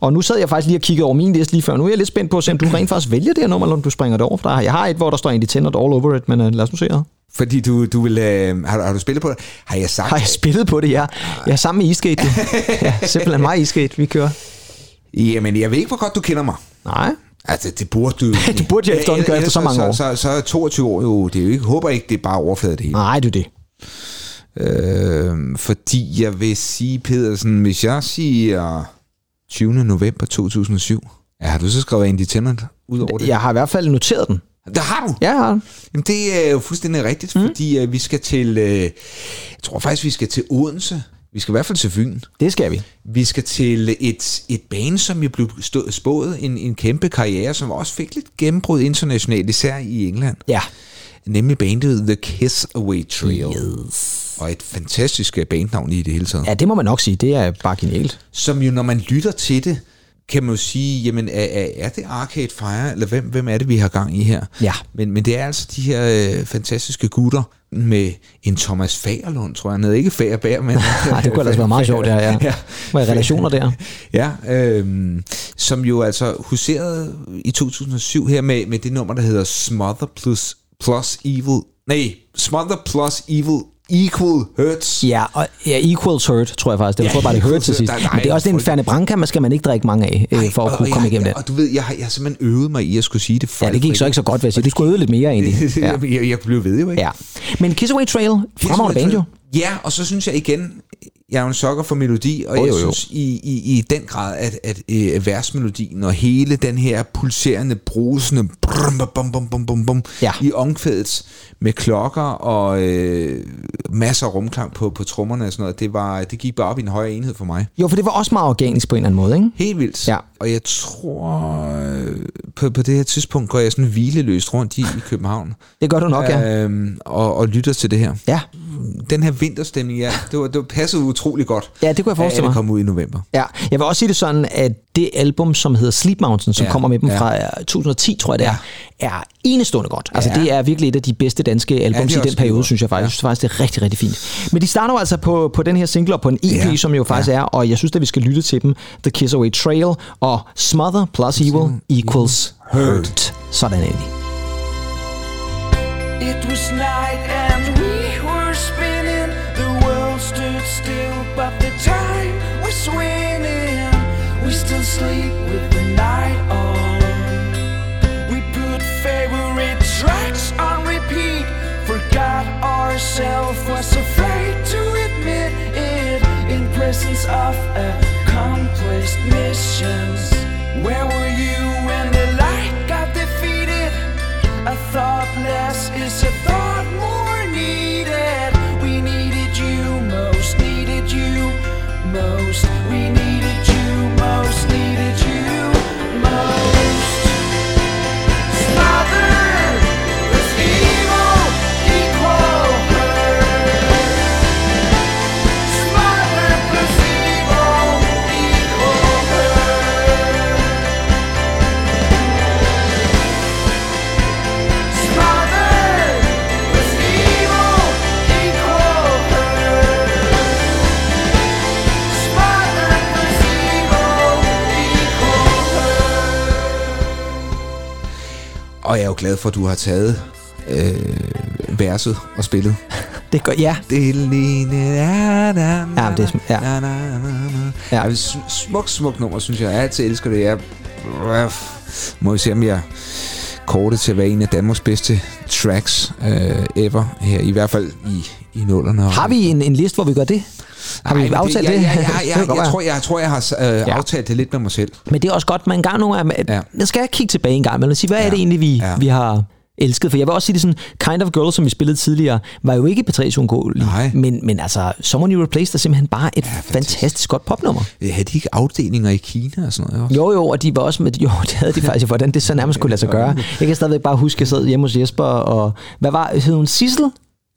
Og nu sad jeg faktisk lige og kiggede over min liste lige før. Nu er jeg lidt spændt på at se, om du rent faktisk vælger det her nummer, eller om du springer det over. For der, jeg har et, hvor der står Independent All Over It, men uh, lad os nu se her. Fordi du, du vil... Øh, har, du- har du spillet på det? Har jeg sagt... Har jeg spillet på det, ja. Jeg er sammen med Eastgate. jo. ja, simpelthen mig og Eastgate, vi kører. Jamen, jeg ved ikke, hvor godt du kender mig. Nej. Altså, det burde du. Det burde jeg efterhånden gøre efter så mange år. Så, så, så er 22 år jo, det er jo ikke, håber ikke, det er bare overfladet det hele. Nej, det er det. Øh, fordi jeg vil sige, Pedersen, hvis jeg siger 20. november 2007, ja, har du så skrevet Independent ud over det? Jeg har i hvert fald noteret den. Der har du? Ja, har. Jamen, det er jo fuldstændig rigtigt, mm. fordi uh, vi skal til, uh, jeg tror faktisk, vi skal til Odense. Vi skal i hvert fald til Fyn. Det skal vi. Vi skal til et, et band, som jo blev stå, spået en, en kæmpe karriere, som også fik lidt gennembrud internationalt, især i England. Ja. Nemlig bandet The Kiss Away Trio. Yes. Og et fantastisk øh, bandnavn i det hele taget. Ja, det må man nok sige. Det er bare genialt. Som jo, når man lytter til det, kan man jo sige, jamen er, er, det Arcade Fire, eller hvem, hvem er det, vi har gang i her? Ja. Men, men det er altså de her øh, fantastiske gutter med en Thomas Fagerlund, tror jeg. Han hedder ikke Fagerberg, men... Nej, det kunne ellers være meget sjovt, ja. ja. ja. Er relationer der? Ja, øhm, som jo altså huserede i 2007 her med, med det nummer, der hedder Smother plus, plus Evil. Nej, Smother plus Evil Equal Hurts. Ja, og ja, Equals Hurt, tror jeg faktisk. Det var Ja, bare, det hurt til sidst. Nej, nej, Men det er også en Ferne Branca, man skal man ikke drikke mange af, øh, for at kunne og komme jeg, igennem den. Og du ved, jeg har, jeg har simpelthen øvet mig i at skulle sige det Ja, det gik så ikke så godt, vil jeg. Du skulle øve lidt mere egentlig. Ja. Jeg, jeg blev ved jo, ikke? ja. Men Kiss Away Trail, fremragende band jo. Ja, og så synes jeg igen, jeg er jo en sokker for melodi, og Jo, jeg jo, jo. synes i, i, i den grad, at, at øh, versmelodien og hele den her pulserende, brusende brum, bum, bum, bum, bum, bum, Ja. i omkvædet med klokker og øh, masser af rumklang på, på trommerne og sådan noget, det, var, det gik bare op i en højere enhed for mig. Jo, for det var også meget organisk på en eller anden måde, ikke? Helt vildt. Ja. Og jeg tror, øh, på, på det her tidspunkt går jeg sådan hvileløst rundt i, i København. Det gør du nok, ja. Øhm, og, og lytter til det her. Ja. Den her vinterstemning, ja, det, var, det var passet utrolig godt. Ja, det kunne jeg forestille at mig. det kom ud i november. Ja, jeg vil også sige det sådan, at det album, som hedder Sleep Mountain, som Ja, ja, kommer med dem ja. fra øh, 2010, tror jeg det er, er enestående godt. Altså Ja. det er virkelig et af de bedste danske albums det er ja, i den periode, godt. synes jeg faktisk. Ja. Jeg synes faktisk, det er rigtig, rigtig fint. Men de starter altså på, på den her single og på en EP, Ja. ja. som jo faktisk ja. er, og jeg synes, at vi skal lytte til dem. The Kiss Away Trail og Smother plus Evil equals Hurt. Sådan er de. It was night Sleep with the night on. We put favorite tracks on repeat. Forgot ourselves, was afraid to admit it. In presence of accomplished missions. Where were you when the light got defeated? A thought less is a thought more needed. We needed you most, needed you most. We needed Og jeg er jo glad for, at du har taget øh, verset og spillet. Det gør, ja. Det er lige... Ja, Ja, det er ja. Ja. Ja. Smukt, smukt nummer, synes jeg. Jeg altid elsker det. Jeg må vi se, om jeg kortet til at være en af Danmarks bedste tracks øh, ever. Her, I hvert fald i, i nullerne. Har vi en, en liste, hvor vi gør det? Har Nej, vi aftalt det? Ja, ja, ja, Det ja, jeg, tror, jeg, jeg tror, jeg har øh, Ja. aftalt det lidt med mig selv. Men det er også godt, man en gang nogle gange, at Ja. jeg skal kigge tilbage en gang, men sige, hvad ja. er det egentlig, vi, ja. vi har elskede. For jeg vil også sige det sådan, Kind of Girl, som vi spillede tidligere, var jo ikke Patrice uundgåelig. Men, men altså, Someone You Replaced er simpelthen bare et ja, fantastisk. fantastisk godt popnummer. Havde de ikke afdelinger i Kina og sådan noget også? Jo, jo, og de var også med, jo, det havde de faktisk, hvordan det så nærmest kunne lade sig gøre. Jeg kan stadigvæk bare huske, at jeg sad hjemme hos Jesper, og hvad var, hed hun Sissel?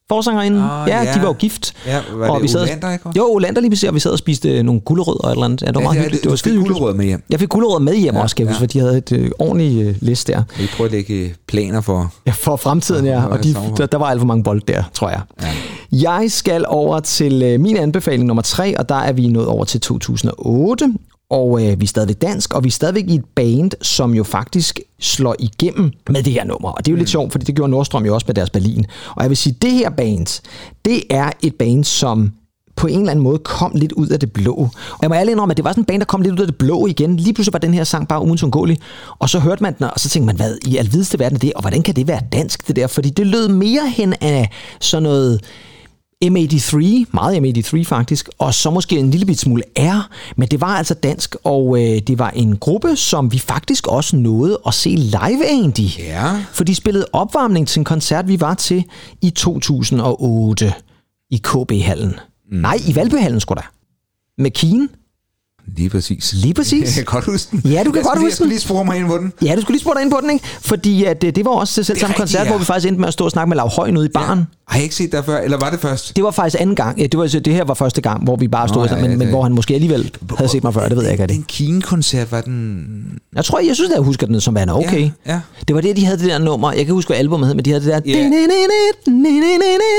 Forsangerinde. Ah, ja, ja. de var jo gift. Ja, var og vi sad, Olander, ikke også? Jo, Olander lige præcis, og vi sad og spiste øh, nogle gulerødder og et eller andet. Ja, det var Ja, meget det hyggeligt. det. Var skide gulerødder med hjem. Jeg fik gulerødder med hjem Ja, også, jeg ja. for de havde et øh, ordentligt øh, list der. Vi prøver at lægge planer for... Ja, for fremtiden, ja. Og de, der, der var alt for mange bold der, tror jeg. Ja. Jeg skal over til øh, min anbefaling nummer tre, og der er vi nået over til 2008. Og øh, vi er stadigvæk dansk, og vi er stadigvæk i et band, som jo faktisk slår igennem med det her nummer. Og det er jo lidt sjovt, fordi det gjorde Nordstrøm jo også med deres Berlin. Og jeg vil sige, det her band, det er et band, som på en eller anden måde kom lidt ud af det blå. Og jeg må ærlig indrømme, at det var sådan en band, der kom lidt ud af det blå igen. Lige pludselig var den her sang bare ugens undgåelig. Og så hørte man den, og så tænkte man, hvad i alvideste verden er det? Og hvordan kan det være dansk, det der? Fordi det lød mere hen af sådan noget M83, meget M83 faktisk, og så måske en lille bit smule R, men det var altså dansk, og øh, det var en gruppe, som vi faktisk også nåede at se live egentlig. Ja. For de spillede opvarmning til en koncert, vi var til i 2008 i KB-hallen. Mm. Nej, i Valbyhallen skulle der. Med Keen. Lige præcis. Lige præcis. Jeg kan godt huske den. Ja, du kan jeg godt huske Jeg skulle den. lige spore mig ind på den. Ja, du skulle lige spørge dig ind på den, ikke? Fordi at, øh, det var også selv samme koncert, ja. hvor vi faktisk endte med at stå og snakke med Lav Højen ude i baren. Har jeg ikke set dig før, eller var det først? Det var faktisk anden gang. Ja, Det, var, det her var første gang, hvor vi bare stod, Nå, ja, men, ja, men det- hvor han måske alligevel havde set mig før, det ved jeg ikke. Er det. Den Keen-koncert, var den... Jeg tror, jeg synes, at jeg husker den som værende okay. Ja, ja. Det var det, de havde det der nummer. Jeg kan huske, hvad albumet hed, men de havde det der... Ja.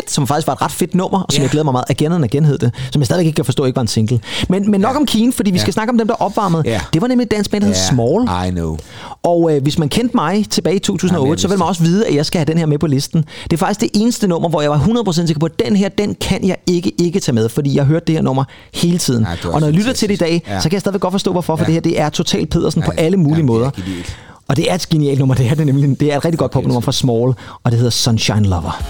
Som faktisk var et ret fedt nummer, og som Ja. jeg glæder mig meget. Again and Again hed det. Som jeg stadigvæk ikke kan forstå, ikke var en single. Men, men nok om Keen, fordi vi skal snakke om dem, der opvarmede. Ja. Det var nemlig et dansk band, der hed Small. I know. Og øh, hvis man kendte mig tilbage i 2008, Jamen, så vil man også vide, at jeg skal have den her med på listen. Det er faktisk det eneste nummer, hvor jeg var 100% sikker på, at den her, den kan jeg ikke ikke tage med, fordi jeg har hørt det her nummer hele tiden. Også og når jeg lytter til det i dag, Ja. så kan jeg stadigvæk godt forstå, hvorfor, for Ja. det her det er totalt Pedersen på Ja, alle mulige er måder. Og det er et genialt nummer, det er det nemlig. Det er et rigtig godt popnummer fra Small, og det hedder Sunshine Lover.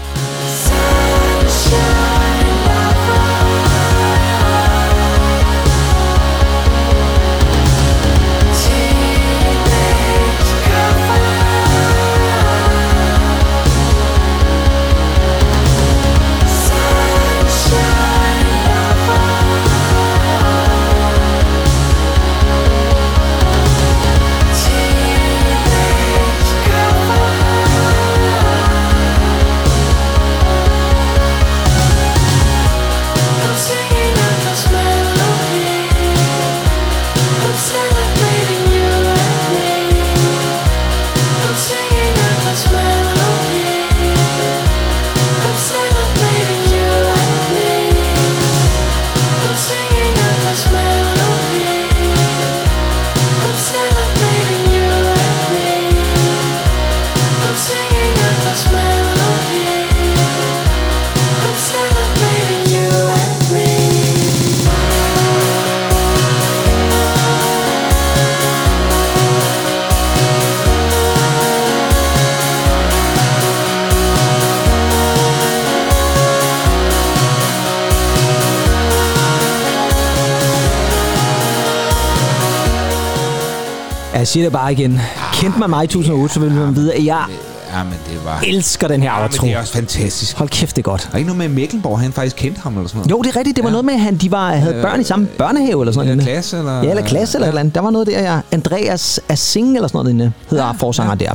Jeg siger det bare igen. Kendte man mig i 2008, så ville man vide, at jeg Ja, men det var... elsker den her Ja, men outro. det er også fantastisk. Hold kæft, det er godt. Og ikke noget med Mikkelborg, han faktisk kendte ham eller sådan noget. Jo, det er rigtigt. Det var ja. noget med, at han, de var, havde børn i samme børnehave eller sådan Eller noget. klasse, eller... Ja, eller klasse eller et eller andet. Der var noget der, ja. Andreas Assing eller sådan noget, inde, hedder ja, forsanger ja. der.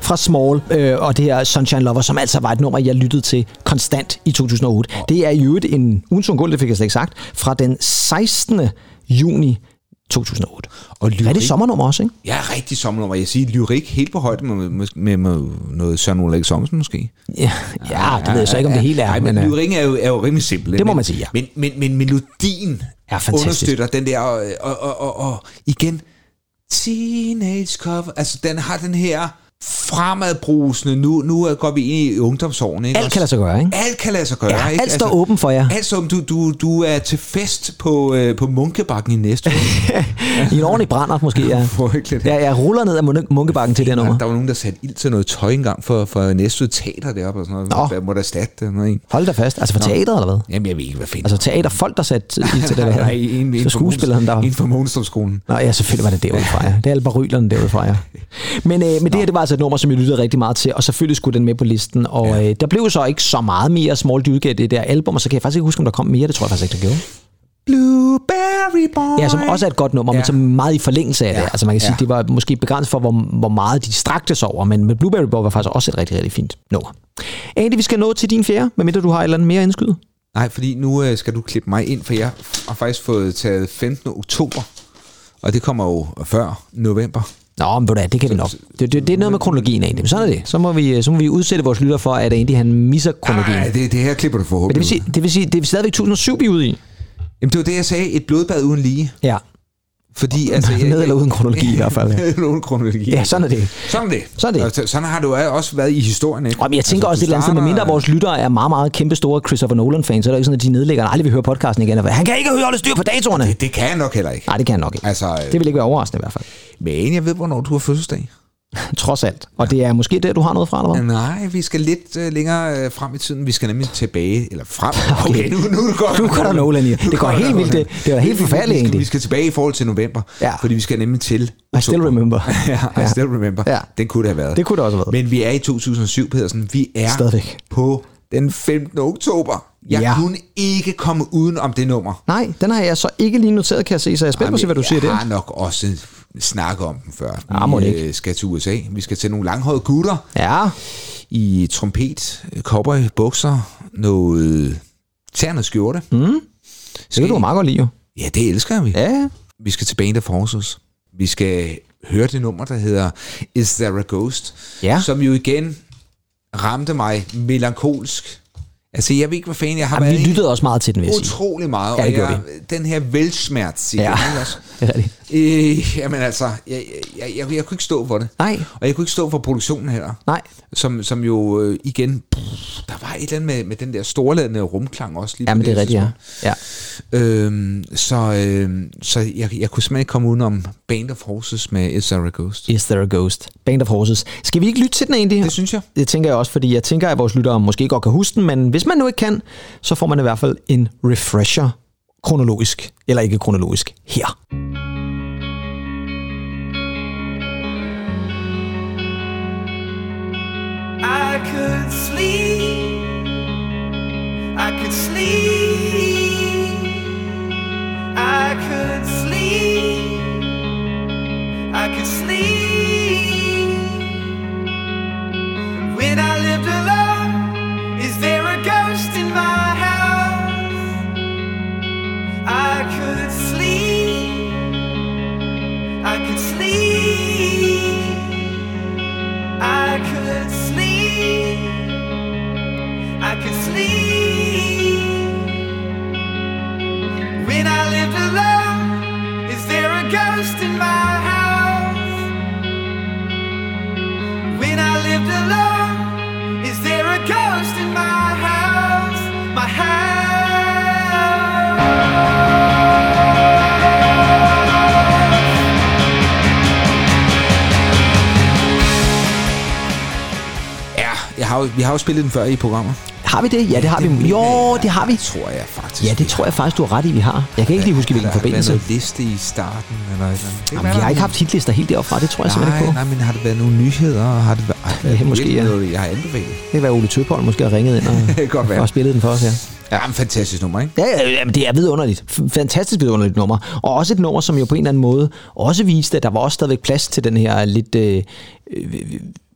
Fra Small, øh, og det her Sunshine Lover, som altså var et nummer, jeg lyttede til konstant i 2008. Oh. Det er i øvrigt en ugens guld, det fik jeg slet ikke sagt, fra den 16. juni 2008. Og lyrik, Rigtig sommernummer også, ikke? Ja, rigtig sommernummer. Jeg siger lyrik helt på højde med, med, med, med noget Søren Ulrik Songsen måske. Ja, ja, det ved jeg så ikke, om det hele er. Nej, men, men, øh, lyrikken er jo, er jo rimelig simpel. Det må men, man sige, ja. Men, men, men melodien er fantastisk. understøtter den der, og, og, og, og, og igen, teenage cover, altså den har den her fremadbrusende, nu, nu går vi ind i ungdomsårene. Ikke? Alt kan lade sig gøre, ikke? Alt kan lade sig gøre. Ja, ikke? alt står åben for jer. Alt står, du, du, du er til fest på, øh, på Munkebakken i næste I en ordentlig brænder måske, ja. Frygteligt. Ja, jeg ruller ned Mun- Munkebakken til det nummer. Der var nogen, der satte ild til noget tøj engang for, for Næstved Teater deroppe og sådan noget. Hvad må der erstatte det? Noget, ikke? Hold da fast. Altså for Nå. teateret, eller hvad? Jamen, jeg ved ikke, hvad fanden. Altså teaterfolk, der satte ild til det der. Nej, en, en skuespilleren der. En fra Månestrupskolen. Nå ja, selvfølgelig var det derude fra, ja. Det er alle barylerne derude fra, ja. Men, øh, men det her, det var altså et nummer, som jeg lyttede rigtig meget til, og selvfølgelig skulle den med på listen. Og ja. øh, der blev så ikke så meget mere Small Dude udgav det der album, og så kan jeg faktisk ikke huske, om der kom mere. Det tror jeg faktisk ikke, der gjorde. Blueberry Boy. Ja, som også er et godt nummer, ja. men som er meget i forlængelse af ja. det. Altså man kan sige, Ja. det var måske begrænset for, hvor, hvor meget de strakte sig over, men med Blueberry Boy var faktisk også et rigtig, rigtig fint nummer. Andy, vi skal nå til din fjerde, medmindre du har et eller andet mere indskyde. Nej, fordi nu øh, skal du klippe mig ind, for jeg har faktisk fået taget 15. oktober, og det kommer jo før november. Nå, men hvad, det kan vi nok. Det, det, det er noget med kronologien egentlig, men sådan er det. Så må vi, så må vi udsætte vores lytter for, at Andy han misser kronologien. Nej, det, det her klipper du Men forhåbentlig det vil sige, det vil sige, det er stadigvæk 2007, vi er ude i. Jamen, det var det, jeg sagde. Et blodbad uden lige. Ja. Fordi, altså... Med eller uden kronologi i hvert fald. Med eller uden kronologi. Ja, sådan er det. Sådan er det. Sådan er det. Og Sådan har du også været i historien, ikke? Og jeg tænker Altså, også et eller andet sted, medmindre vores lyttere er meget, meget kæmpe store Christopher Nolan-fans, så er det ikke sådan, at de nedlægger og aldrig vil høre podcasten igen. Han kan ikke holde styr på datorerne. Det, det kan jeg nok heller ikke. Nej, det kan han nok ikke. Altså, Det vil ikke være overraskende i hvert fald. Men jeg ved, hvornår du har fødselsdag. Trods alt. Og det er måske der, du har noget fra, eller hvad? Nej, vi skal lidt uh, længere uh, frem i tiden. Vi skal nemlig tilbage, eller frem. Okay, nu, nu går Nu går der Nolan i. Det går helt vildt. Det, det var helt forfærdeligt vi, skal, egentlig. vi skal tilbage i forhold til november, Ja. fordi vi skal nemlig til... I still remember. ja, I still remember. Ja. Den kunne det have været. Det kunne det også have været. Men vi er i 2007, Pedersen. Vi er Stadigvæk. på den 15. oktober. Jeg Ja. kunne ikke komme uden om det nummer. Nej, den har jeg så ikke lige noteret, kan jeg se, så jeg er spændt på at se, hvad du siger Jeg der. har nok også snakket om den før. Ah, det vi ikke. øh, skal til USA. Vi skal til nogle langhårede gutter. Ja. I trompet, cowboy, bukser, noget ternet skjorte. Mm. Det kan du meget godt lide, jo. Ja, det elsker vi. Ja. Vi skal til Band of Horses. Vi skal høre det nummer, der hedder Is There a Ghost? Ja. Som jo igen ramte mig melankolsk. Altså, jeg ved ikke, hvad fanden jeg har Jamen, været vi lyttede også meget til den, vil jeg. Utrolig meget. Ja, det og jeg, den her velsmerts igen, Ja. også? Det er rigtigt. Øh, jamen altså, jeg, jeg, jeg, jeg kunne ikke stå for det. Nej. Og jeg kunne ikke stå for produktionen heller. Nej. Som, som jo øh, igen, pff, der var et eller andet med, med den der storladende rumklang også lige Jamen, det er rigtigt, ja. ja. Øhm, så øhm, så jeg, jeg kunne simpelthen ikke komme udenom Band of Horses med Is There a Ghost. Is There a Ghost? Band of Horses. Skal vi ikke lytte til den egentlig? Det synes jeg. Det tænker jeg også, fordi jeg tænker, at vores lyttere måske godt kan huske den, men hvis man nu ikke kan, så får man i hvert fald en refresher kronologisk, eller ikke kronologisk, her. Could sleep. I could sleep. I could sleep. I could sleep. When I lived alone, is there a ghost in my house? I could sleep. I could sleep. I could sleep. Vi har jo spillet den før i programmer. Har vi det? Ja, det har vi. Jo, det har vi. tror jeg faktisk. Ja, det tror jeg faktisk, du har ret i, vi har. Jeg kan ikke lige huske, hvilken har forbindelse. noget liste i starten? Eller eller? Det Jamen, vi har er ikke haft hitlister helt deroppe fra, det tror jeg simpelthen Nej, ikke på. nej, men har det været nogle nyheder? Har det været, har det Ja, måske, ja. noget, jeg har anbefalet? Det kan være, Ole Tøpholm måske har ringet ind og, Det godt og spillet den for os, ja. Ja, en fantastisk nummer, ikke? Ja, ja, det er vidunderligt. Fantastisk vidunderligt nummer. Og også et nummer, som jo på en eller anden måde også viste, at der var også stadigvæk plads til den her lidt... Øh, øh,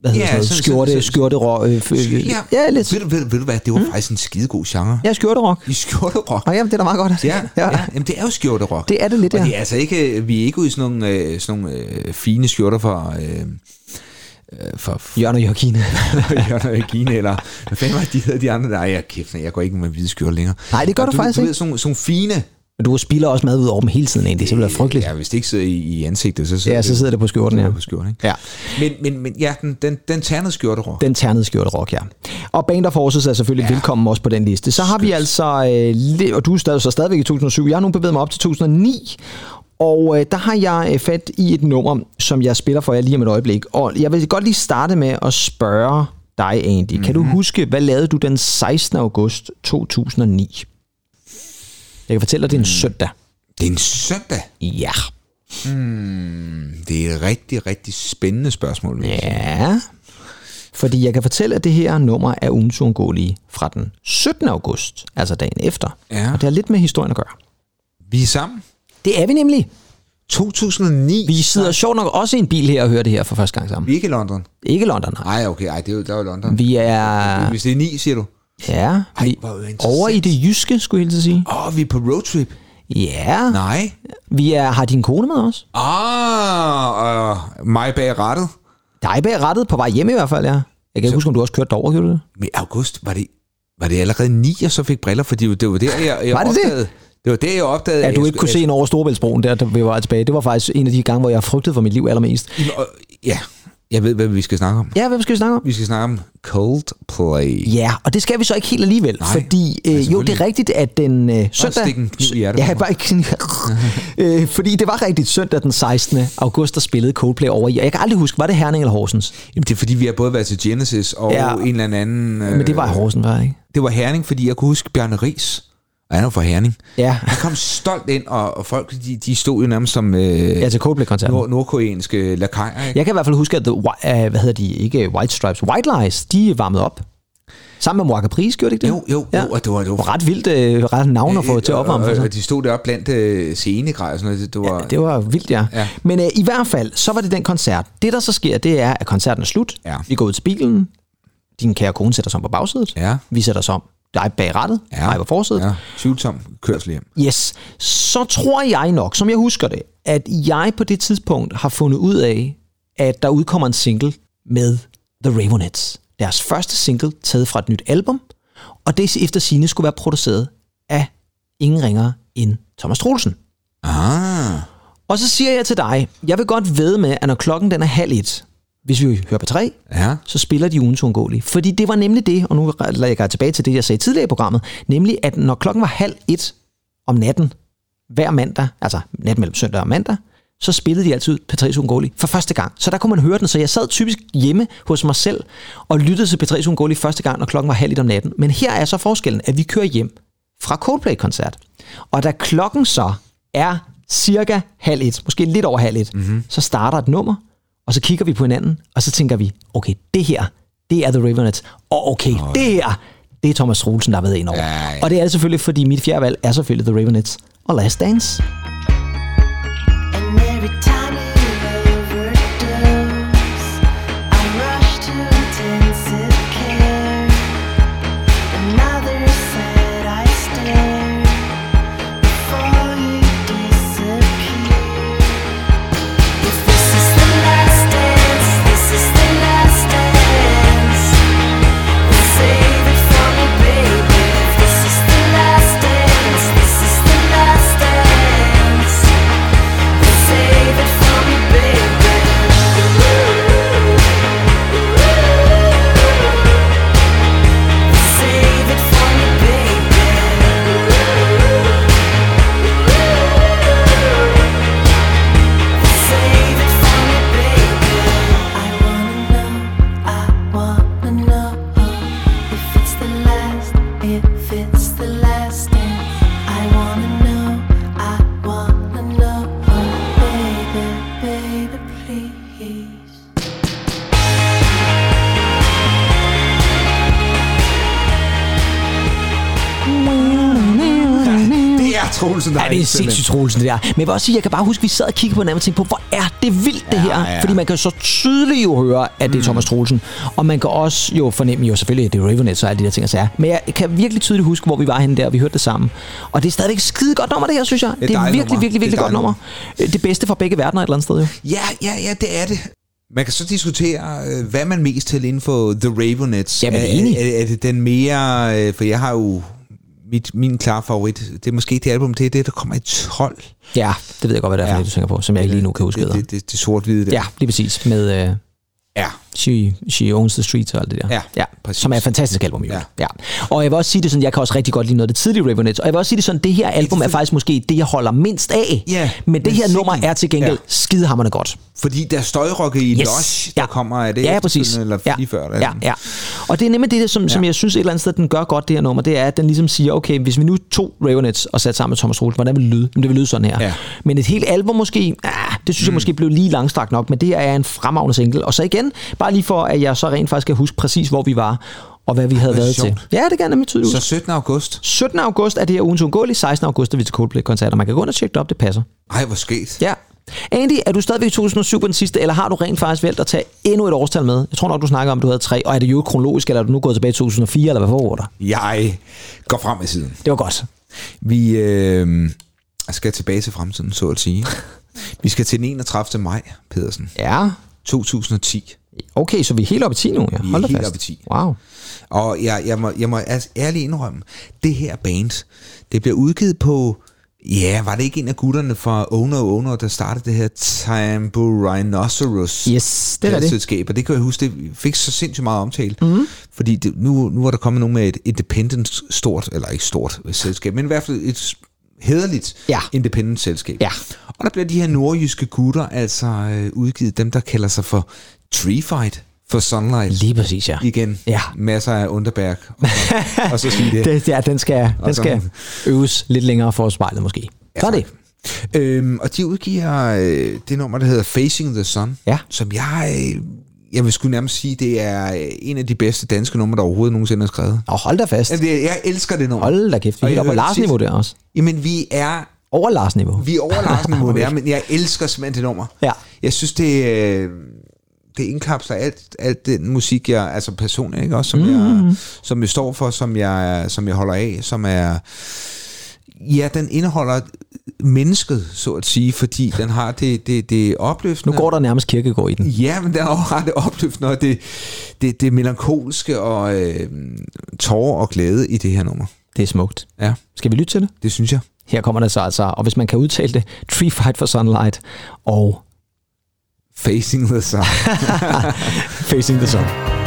hvad hedder Ja, sådan sådan- Skjorte, sådan- skjorte, rå, øh, øh, Ja, ja, lidt. Ved, du- ved, du- ved du hvad, det var mm. faktisk en skidegod genre. Ja, skjorterok. I skjorterok. Og jamen, det er da meget godt. Ja, ja. ja. Jamen, det er jo skjorterok. Det er det lidt, Og ja. det er altså ikke, vi er ikke ude i sådan nogle, øh, sådan nogle øh, fine skjorter for... Øh, øh, for Jørgen og Jørgine. Jørgen og Regine, eller hvad fanden var de hedder de andre? Nej, jeg kæft, jeg går ikke med hvide skjorter længere. Nej, det gør du, faktisk du ikke. Ved, sådan, sådan fine... Men du spiller også mad ud over dem hele tiden, egentlig. Det bliver frygteligt. Ja, hvis det ikke sidder i, i ansigtet, så sidder Ja, så sidder det på skjorten, ja. det på skjorten, ikke? Ja. Men, men, men ja, den, den, den ternede skjorterok. Den ternede skjorterok, ja. Og Band of Horses er selvfølgelig ja. velkommen også på den liste. Så har vi altså, øh, og du er stadig, så stadigvæk i 2007, jeg har nu bevæget mig op til 2009, og øh, der har jeg øh, fat i et nummer, som jeg spiller for jer lige om et øjeblik. Og jeg vil godt lige starte med at spørge dig, Andy. Mm-hmm. Kan du huske, hvad lavede du den 16. august 2009? Jeg kan fortælle dig, det er en søndag. Det er en søndag? Ja. Hmm, det er et rigtig, rigtig spændende spørgsmål. Ja, fordi jeg kan fortælle, at det her nummer er ugens uundgåelige fra den 17. august, altså dagen efter. Ja. Og det har lidt med historien at gøre. Vi er sammen. Det er vi nemlig. 2009. Vi sidder sjovt nok også i en bil her og hører det her for første gang sammen. Vi er ikke i London. Ikke London, nej. Nej, okay, ej, det er jo, der er jo London. Vi er... Hvis det er 9, siger du? Ja, vi, hvor interessant. over i det jyske, skulle jeg helt sige. Åh, oh, vi er på roadtrip. Ja. Nej. Vi er, har din kone med os. Ah, uh, mig bag rettet. Dig bag rettet, på vej hjem i hvert fald, ja. Jeg kan ikke huske, om du også kørte derover, gjorde det? Men august, var det, var det allerede 9, jeg så fik briller? Fordi det var der, jeg, jeg Var det det? opdagede. Det var der, jeg opdagede. At du ikke kunne se en over Storebæltsbroen der, da vi var tilbage. Det var faktisk en af de gange, hvor jeg frygtede for mit liv allermest. Ja, jeg ved, hvad vi skal snakke om. Ja, hvad skal vi snakke om? Vi skal snakke om Coldplay. Ja, og det skal vi så ikke helt alligevel, Nej, fordi øh, jo, det er rigtigt, at den øh, søndag... stik en kniv i hjertet Ja, bare ikke øh, Fordi det var rigtigt søndag den 16. august, der spillede Coldplay over i. Og jeg kan aldrig huske, var det Herning eller Horsens? Jamen, det er fordi, vi har både været til Genesis og Ja. ja. en eller anden... Øh, Men det var i Horsens, var det ikke? Det var Herning, fordi jeg kunne huske Bjarne Ries. Og han var fra Herning. Ja. Han kom stolt ind, og, og folk de, de stod jo nærmest som øh, Ja, til Coldplay-koncerten. nord, nordkoreanske lakajer. Ikke? Jeg kan i hvert fald huske, at The, uh, hvad hedder de, ikke White Stripes, White Lies, de varmede op. Sammen med Moaka Pris, gjorde de ikke det? Jo, jo, jo, og det var, det var Ret vildt, øh, ret navn at få til at opvarme for og, sig. og de stod deroppe blandt øh, og sådan noget. Det, det var, Det var vildt, ja. Ja. Men øh, i hvert fald, så var det den koncert. Det, der så sker, det er, at koncerten er slut. Ja. Vi går ud til bilen. Din kære kone sætter sig om på bagsædet. Ja. Vi sætter os om dig bag rattet, Ja. mig på forsædet. ja, tvivlsom kørsel hjem. Yes. Så tror jeg nok, som jeg husker det, at jeg på det tidspunkt har fundet ud af, at der udkommer en single med The Ravenettes. Deres første single taget fra et nyt album, og det efter sine skulle være produceret af ingen ringere end Thomas Troelsen. Ah. Og så siger jeg til dig, jeg vil godt ved med, at når klokken den er halv et, hvis vi hører på tre, Ja. så spiller de uundgåelige. Fordi det var nemlig det, og nu lægger jeg tilbage til det, jeg sagde tidligere i programmet, nemlig at når klokken var halv et om natten, hver mandag, altså nat mellem søndag og mandag, så spillede de altid P3's Uundgåelige for første gang. Så der kunne man høre den, så jeg sad typisk hjemme hos mig selv og lyttede til P3's Uundgåelige første gang, når klokken var halv et om natten. Men her er så forskellen, at vi kører hjem fra Coldplay-koncert. Og da klokken så er cirka halv et, måske lidt over halv et, mm-hmm. så starter et nummer, og så kigger vi på hinanden, og så tænker vi, okay, det her, det er The Ravenettes, og okay, oh, det her, det er Thomas Troelsen, der har været ind over. Ja, ja. Og det er det selvfølgelig, fordi mit fjerde valg er selvfølgelig The Ravenettes og Last Dance. Troelsen, der Ja, det er sindssygt Troelsen, det der. Men jeg vil også sige, jeg kan bare huske, at vi sad og kiggede på hinanden og tænkte på, hvor er det vildt, det her. ja. Fordi man kan så tydeligt jo høre, at det er Thomas Troelsen. Og man kan også jo fornemme jo selvfølgelig, at det er Ravenet og alle de der ting, så er. Men jeg kan virkelig tydeligt huske, hvor vi var henne der, og vi hørte det sammen. Og det er stadigvæk skide godt nummer, det her, synes jeg. Det er, virkelig, nummer. virkelig, Det er virkelig godt nummer. Det bedste fra begge verdener et eller andet sted, jo. Ja, ja, ja, det er det. Man kan så diskutere, øh, hvad man mest til inden for The Ravenettes. Jamen, er, er, er, det den mere... øh, For jeg har jo... Mit, min klare favorit, det er måske det album, det er det, der kommer i 12. Ja, det ved jeg godt, hvad det er for Ja. du tænker på, som jeg ikke lige nu kan huske. Det, Det, det, det, det sort-hvide der. Ja, lige præcis. Med, øh, ja. She, she Owns the Streets og alt det der. Ja, ja præcis. Som er et fantastisk album, jo. Ja. ja. Og jeg vil også sige det sådan, jeg kan også rigtig godt lide noget af det tidlige Ravenet, og jeg vil også sige det sådan, det her album er faktisk måske det, jeg holder mindst af. Ja, men det men her nummer er til gengæld Ja. ja. skidehammerende godt. Fordi der er støjrokke i Yes. Lush, der kommer af det Ja, præcis. Eller Ja. lige før. Ja, ja. Og det er nemlig det, som, ja. som jeg synes et eller andet sted, den gør godt, det her nummer, det er, at den ligesom siger, okay, hvis vi nu tog Ravenets og satte sammen med Thomas Rolsen, hvordan vil det lyde? Jamen, det vil lyde sådan her. Ja. Men et helt album måske, ah, det synes mm. jeg måske blev lige langstrakt nok, men det her er en fremragende single. Og så igen, bare lige for, at jeg så rent faktisk kan huske præcis, hvor vi var, og hvad vi havde været sjovt. til. Ja, det kan jeg nemlig tydeligt Så huske. 17. august. 17. august er det her ugens uundgåelige, 16. august er vi til Coldplay-koncerter. Man kan gå ind og tjekke det op, det passer. Ej, hvor sket. Ja. Andy, er du stadigvæk i 2007 på den sidste, eller har du rent faktisk valgt at tage endnu et årstal med? Jeg tror nok, du snakker om, at du havde tre. Og er det jo kronologisk, eller er du nu gået tilbage til 2004, eller hvad foregår der? Jeg går frem i siden. Det var godt. Vi øh, skal tilbage til fremtiden, så at sige. Vi skal til den 31. maj, Pedersen. Ja. 2010. Okay, så vi er helt oppe i 10 nu, ja. Vi Hold er da helt fast. oppe i 10. Wow. Og jeg, jeg, må, jeg må altså ærligt indrømme, det her band, det bliver udgivet på, ja, var det ikke en af gutterne fra Owner Owner, der startede det her Tambo Rhinoceros Yes, det er det. selskab, og det kan jeg huske, det fik så sindssygt meget omtale, Mhm. fordi det, nu, nu er der kommet nogen med et independent stort, eller ikke stort selskab, men i hvert fald et hederligt ja. independent selskab. Ja. Og der bliver de her nordjyske gutter altså øh, udgivet, dem der kalder sig for Tree Fight for Sunlight. Lige præcis, ja. Igen. Ja. Masser af underbærk. Og, så- og så sige det. det ja, den skal, Og den skal øves lidt længere for spejlet måske. Så er det. Øhm, og de udgiver øh, det nummer, der hedder Facing the Sun, ja. som jeg, øh, jeg vil sgu nærmest sige, det er øh, en af de bedste danske numre, der overhovedet nogensinde er skrevet. Og hold da fast. Det, jeg elsker det nummer. Hold da kæft, vi er jeg helt oppe på Lars-niveau der også. Jamen, vi er... Over Lars-niveau. Vi er over Lars-niveau, det er, men jeg elsker simpelthen det nummer. Ja. Jeg synes, det, øh, det indkapsler alt, alt den musik, jeg, altså personligt, ikke? Også, som, Mhm. jeg, som jeg står for, som jeg, som jeg holder af, som er... Ja, den indeholder mennesket, så at sige, fordi den har det, det, det opløftende. Nu går der nærmest kirkegård i den. Ja, men der har det opløftende, og det, det, det melankolske og øh, tårer og glæde i det her nummer. Det er smukt. Ja. Skal vi lytte til det? Det synes jeg. Her kommer det så altså, og hvis man kan udtale det, Tree Fight for Sunlight og Facing the Sun. Facing the Sun.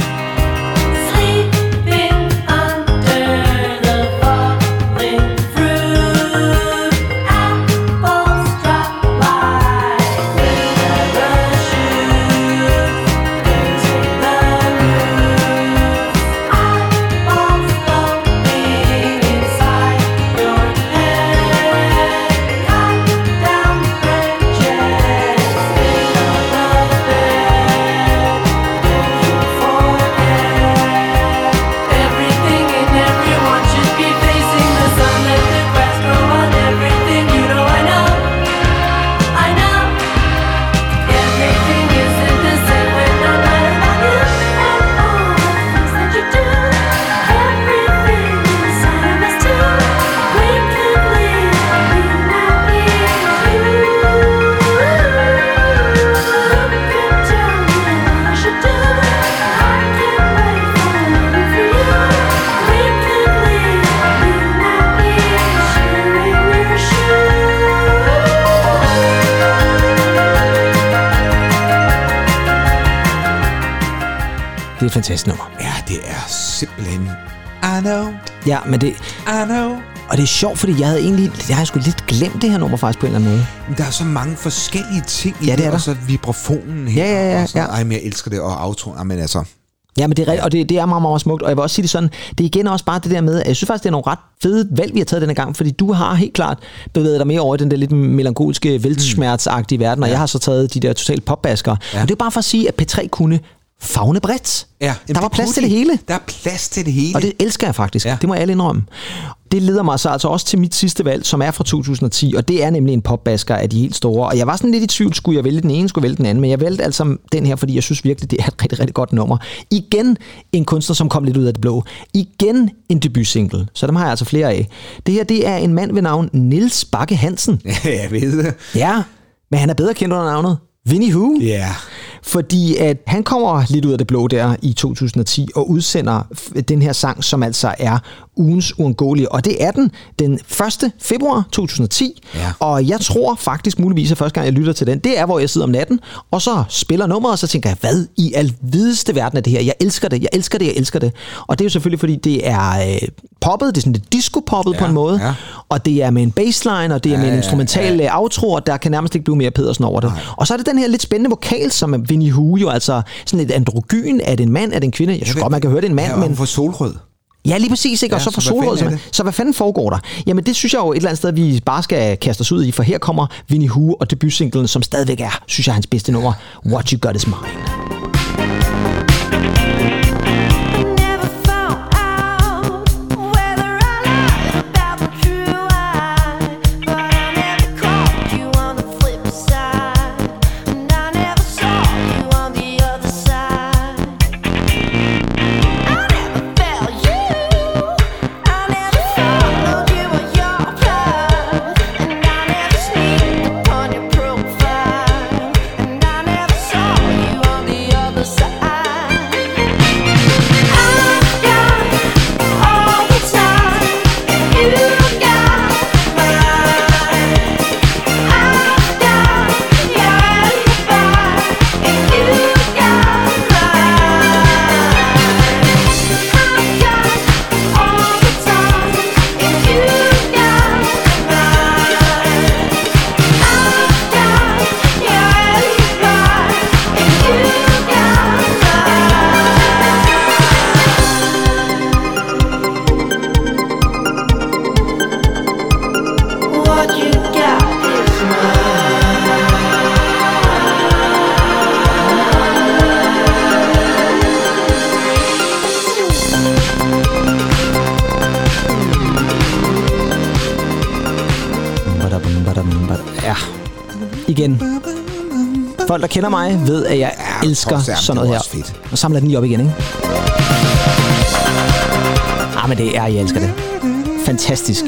Fantastisk nummer. Ja, det er simpelthen... I know, Ja, men det, I know. og det er sjovt, fordi jeg havde egentlig, jeg havde sgu lidt glemt det her nummer faktisk på en eller anden måde. Der er så mange forskellige ting i Ja, det er og så vibrafonen her. Ja, ja, ja, og sådan ja. Ej, men jeg elsker det, og autoen, men altså... Ja, men det er, og det, det er meget, meget smukt. Og jeg vil også sige det sådan, det er igen også bare det der med, at jeg synes faktisk, det er nogle ret fede valg, vi har taget denne gang, fordi du har helt klart bevæget dig mere over i den der lidt melankolske, væltsmertsagtige verden, og jeg har så taget de der totalt popbasker. Ja. Og det er bare for at sige, at P3 kunne fagne bredt. Ja, der var plads til det hele. Der er plads til det hele. Og det elsker jeg faktisk. Ja. Det må jeg alle indrømme. Det leder mig så altså også til mit sidste valg, som er fra 2010, og det er nemlig en popbasker af de helt store. Og jeg var sådan lidt i tvivl, skulle jeg vælge den ene, skulle jeg vælge den anden, men jeg valgte altså den her, fordi jeg synes virkelig, det er et rigtig, rigtig godt nummer. Igen en kunstner, som kom lidt ud af det blå. Igen en debutsingle, så dem har jeg altså flere af. Det her, det er en mand ved navn Nils Bakke Hansen. Ja, jeg ved det. Ja, men han er bedre kendt under navnet Vinnie Who. Ja. Fordi at han kommer lidt ud af det blå der i 2010 og udsender den her sang, som altså er ugens uundgåelige, og det er den den 1. februar 2010. Ja. Og jeg tror faktisk muligvis, at første gang, jeg lytter til den, det er, hvor jeg sidder om natten, og så spiller nummeret, og så tænker jeg, hvad i alvideste verden er det her? Jeg elsker det, jeg elsker det, jeg elsker det. Og det er jo selvfølgelig, fordi det er øh, poppet, det er sådan lidt disco-poppet ja, på en måde, ja. og det er med en bassline, og det er Ja, med en ja, instrumental ja, outro, og der kan nærmest ikke blive mere Pedersen over det. Nej. Og så er det den her lidt spændende vokal, som er Vinnie Hu jo, altså sådan et androgyn, er det en mand, er det en kvinde? Jeg synes godt, man kan høre, det er en mand, Ja, men for solrød. Ja, lige præcis, ikke? Og Ja, så for så fanden er simpelthen. Så hvad fanden foregår der? Jamen, det synes jeg jo et eller andet sted, vi bare skal kaste os ud i, for her kommer Vinnie Hu og debutsinglen, som stadigvæk er, synes jeg, hans bedste nummer, What You Got Is Mine. Folk, der kender mig, ved, at jeg elsker Tom Sam, sådan noget her. fedt. Og samler den lige op igen, ikke? Ah, men det er, jeg elsker det. Fantastisk.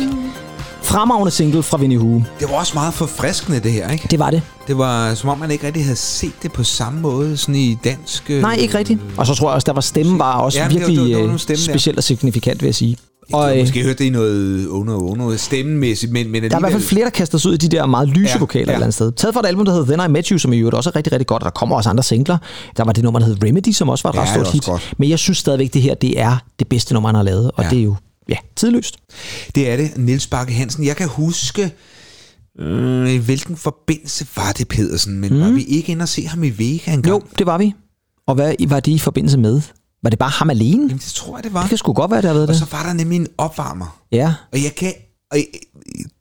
Fremragende single fra Vinnie Hu. Det var også meget forfriskende, det her, ikke? Det var det. Det var som om, man ikke rigtig havde set det på samme måde, sådan i dansk... øh, Nej, ikke rigtigt. Og så tror jeg også, der var stemmen var også Ja, ja, virkelig det var- det var øh, stemme der. specielt og signifikant, vil jeg sige. Og, jeg øh, måske hørt det i noget under under stemmemæssigt, men, men der er i hvert fald flere, der kaster sig ud i de der meget lyse Ja, vokaler ja. et eller andet sted. Taget fra et album, der hedder Then I Met You, som i øvrigt også er rigtig, rigtig godt, og der kommer også andre singler. Der var det nummer, der hed Remedy, som også var et Ja, ret stort hit. godt. Men jeg synes stadigvæk, det her det er det bedste nummer, han har lavet, og Ja. det er jo ja, tidløst. Det er det, Niels Bakke Hansen. Jeg kan huske, øh, i hvilken forbindelse var det, Pedersen, men mm. var vi ikke inde og se ham i Vega engang? Jo, det var vi. Og hvad var det i forbindelse med? Var det bare ham alene? Jamen, det tror jeg, det var. Det kan sgu godt være, det har været Og det. så var der nemlig en opvarmer. Ja. Og jeg kan... Og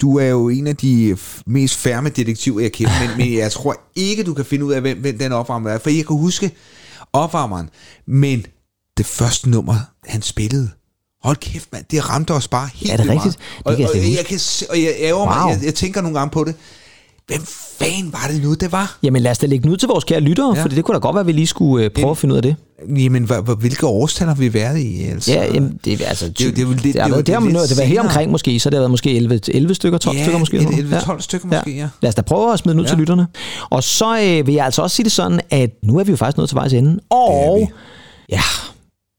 du er jo en af de mest færme detektiver, jeg kender, men, men jeg tror ikke, du kan finde ud af, hvem, hvem den opvarmer er. For jeg kan huske opvarmeren, men det første nummer, han spillede, hold kæft mand, det ramte os bare helt Er det rigtigt? meget. Det kan jeg og, og, jeg, kan, og jeg, ærger. Wow. mig, jeg, jeg tænker nogle gange på det. Hvem fanden var det nu, det var? Jamen lad os da lægge den ud til vores kære lyttere, Ja. ja. for det kunne da godt være, at vi lige skulle øh, prøve at finde ud af det. Jamen, hvilke årstal har vi været i? Altså? Ja, jamen, det er altså... det, det, det har jo- været, det, har, lidt det, det har været her omkring måske, så det har været måske 11, 11 stykker, 12 Ja, stykker måske. et- eller noget. 11-12 stykker måske, ja. Lad os da prøve at smide den ud Ja. ja. til lytterne. Og så øh, vil jeg altså også sige det sådan, at nu er vi jo faktisk nået til vejs ende. Og ja,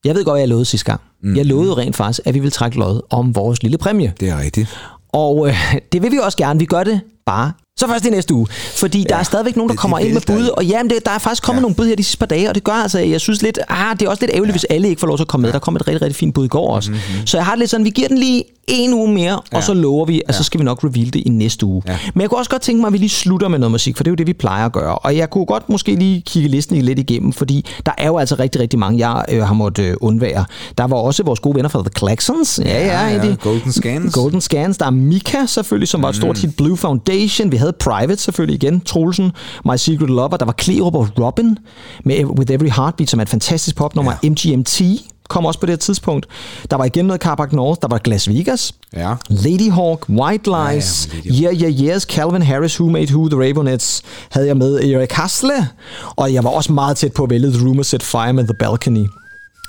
jeg ved godt, hvad jeg lovede sidste gang. Mm. Jeg lovede rent faktisk, at vi vil trække lod om vores lille præmie. Det er rigtigt. Og øh, det vil vi også gerne. Vi gør det bare så først i næste uge. Fordi ja, der er stadigvæk nogen, der det- kommer det ind med bud. Og jamen, det, der er faktisk kommet ja. nogle bud her de sidste par dage, og det gør altså, jeg synes lidt, ah, det er også lidt ærgerligt, ja. hvis alle ikke får lov til at komme med. Der kom et rigtig, rigtig fint bud i går også. Mm-hmm. Så jeg har det lidt sådan, vi giver den lige en uge mere, ja. og så lover vi, at så skal vi nok reveal det i næste uge. Ja. Men jeg kunne også godt tænke mig, at vi lige slutter med noget musik, for det er jo det, vi plejer at gøre. Og jeg kunne godt måske lige kigge listen lidt igennem, fordi der er jo altså rigtig, rigtig mange, jeg øh, har måttet øh, undvære. Der var også vores gode venner fra The Claxons. Ja, ja, Ja, ja. Golden Scans. Golden Scans. Der er Mika selvfølgelig, som var et stort hit. Blue Foundation. Vi havde Private selvfølgelig igen. Troelsen. My Secret Lover. Der var Klerup og Robin med With Every Heartbeat, som er et fantastisk popnummer. Ja. MGMT kom også på det her tidspunkt. Der var igen noget Carbac North. Der var Las Vegas. Ja. Lady Hawk, White Lies, ja, ja, yeah, yeah, yes, Calvin Harris, Who Made Who, The Ravenettes, havde jeg med Erik Hasle, og jeg var også meget tæt på at vælge The Rumor Set Fire med The Balcony.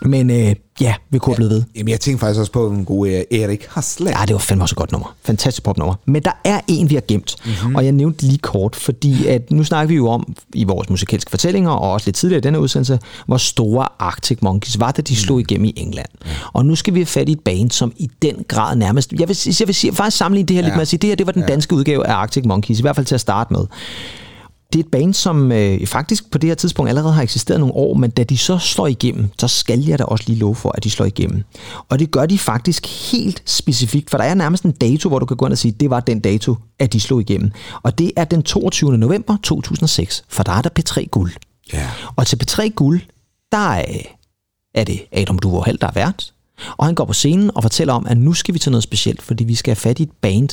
Men øh, ja, vi kunne blive ved. Jamen, jeg tænkte faktisk også på en god øh, Erik Hasle. Ja, det var fandme også et godt nummer. Fantastisk popnummer. Men der er en, vi har gemt, Mhm. mm-hmm. og jeg nævnte lige kort, fordi at nu snakker vi jo om i vores musikalske fortællinger, og også lidt tidligere i denne udsendelse, hvor store Arctic Monkeys var, da de slog igennem i England. Og nu skal vi have fat i et band, som i den grad nærmest... Jeg vil, jeg vil sige, faktisk sammenligne det her lidt Ja. med at sige, det her det var den danske udgave af Arctic Monkeys, i hvert fald til at starte med. Det er et band, som øh, faktisk på det her tidspunkt allerede har eksisteret nogle år, men da de så slår igennem, så skal jeg da også lige love for, at de slår igennem. Og det gør de faktisk helt specifikt, for der er nærmest en dato, hvor du kan gå ind og sige, det var den dato, at de slog igennem. Og det er den 22. november 2006, for der er der P3 Guld. Ja. Og til P3 Guld, der er, er det Adam Duvold Hall, der er vært. Og han går på scenen og fortæller om, at nu skal vi til noget specielt, fordi vi skal have fat i et band,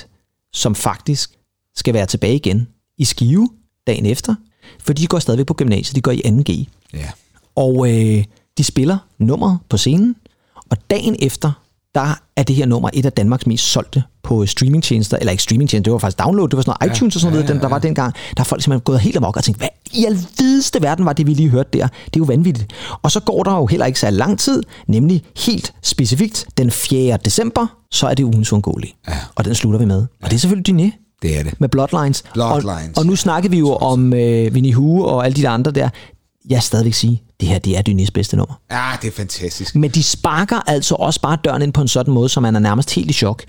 som faktisk skal være tilbage igen i Skive dagen efter. For de går stadigvæk på gymnasiet, de går i 2G. Ja. Og øh, de spiller nummeret på scenen, og dagen efter, der er det her nummer et af Danmarks mest solgte på streamingtjenester, eller ikke streamingtjenester, det var faktisk download, det var sådan noget ja, iTunes og sådan noget, ja, ja, ja. der var dengang. Der er folk simpelthen gået helt amok og tænkt, hvad i alvideste verden var det, vi lige hørte der? Det er jo vanvittigt. Og så går der jo heller ikke så lang tid, nemlig helt specifikt den 4. december, så er det ugens uundgåelige. Ja. Og den slutter vi med. Og det er selvfølgelig Dyné. Det er det. Med Bloodlines. Bloodlines. Og, og nu snakker vi jo om øh, Winnie Hu og alle de der andre der. Jeg stadigvæk sige, det her det er Dynés bedste nummer. Ja, det er fantastisk. Men de sparker altså også bare døren ind på en sådan måde, så man er nærmest helt i chok.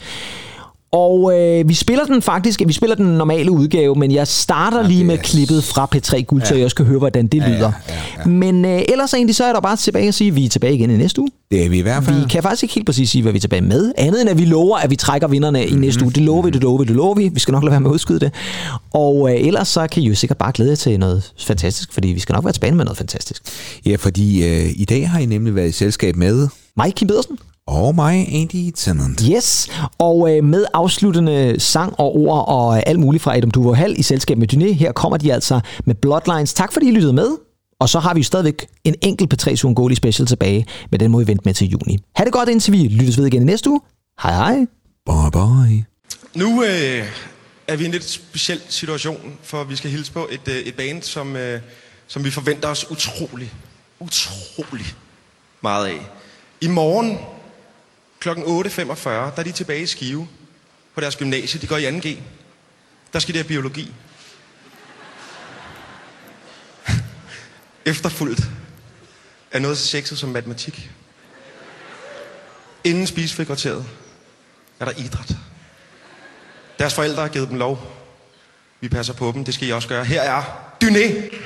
Og øh, vi spiller den faktisk, vi spiller den normale udgave, men jeg starter ja, lige med klippet fra P3 Guld, ja. så jeg også kan høre, hvordan det lyder. Ja, ja, ja. Men øh, ellers egentlig, så er der bare tilbage at sige, at vi er tilbage igen i næste uge. Det er vi i hvert fald. Vi kan faktisk ikke helt præcis sige, hvad vi er tilbage med, andet end at vi lover, at vi trækker vinderne Mhm. mm-hmm. i næste uge. Det lover vi, det lover vi, det lover vi. Vi skal nok lade være med at udskyde det. Og øh, ellers så kan I jo sikkert bare glæde jer til noget fantastisk, fordi vi skal nok være tilbage med noget fantastisk. Ja, fordi øh, i dag har I nemlig været i selskab med... Mike Kim Pedersen. Og mig, Andy Tennant. Yes, og øh, med afsluttende sang og ord og øh, alt muligt fra Adam Duvold Hall i selskab med Dyné, her kommer de altså med Bloodlines. Tak fordi I lyttede med. Og så har vi jo stadigvæk en enkelt P3 Sungoli special tilbage, men den må vi vente med til juni. Ha' det godt indtil vi lyttes ved igen i næste uge. Hej hej. Bye bye. Nu øh, er vi i en lidt speciel situation, for vi skal hilse på et, øh, et band, som, øh, som vi forventer os utrolig, utrolig meget af. I morgen kl. 8.45, der er de tilbage i Skive på deres gymnasie. De går i 2G. Der skal de have biologi. Efterfuldt af noget så sexet som matematik. Inden spisefrikvarteret er der idræt. Deres forældre har givet dem lov. Vi passer på dem. Det skal I også gøre. Her er Dyné.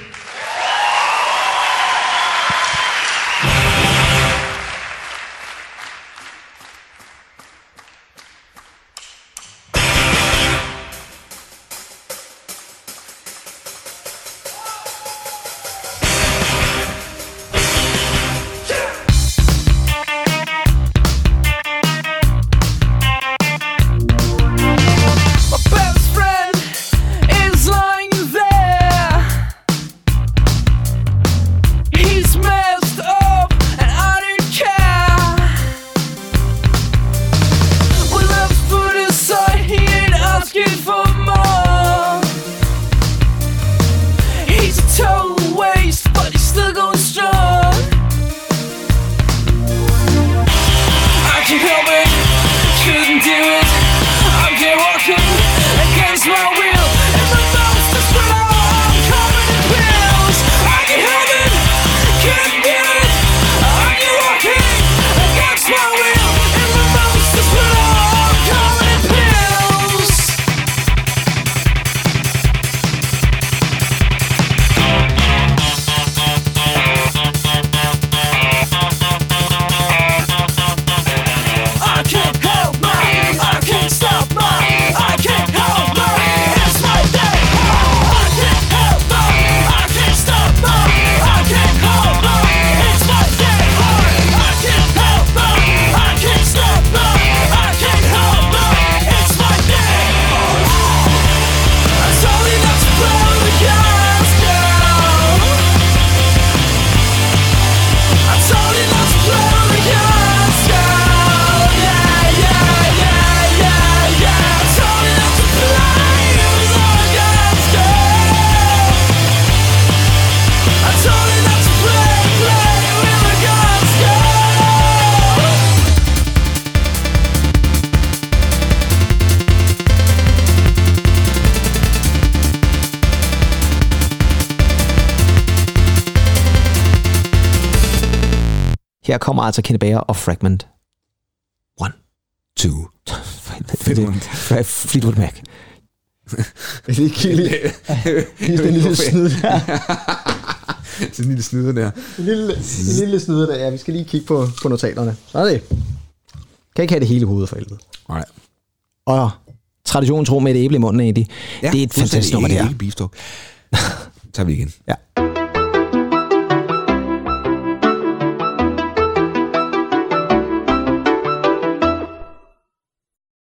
Kommer altså Kenny Bager og Fragment. One. Two. Fleetwood, Fleetwood Mac. Det er ikke Lige den lille snyd der. Sådan en lille snyder der. En lille, en lille snyder der. Ja, vi skal lige kigge på, på notaterne. Så er det. Kan ikke have det hele hovedet for helvede. Nej. Og traditionen tro med et æble i munden, Andy. Ja, det er et fantastisk nummer, det her. Ikke beefstalk. tager vi igen. Ja.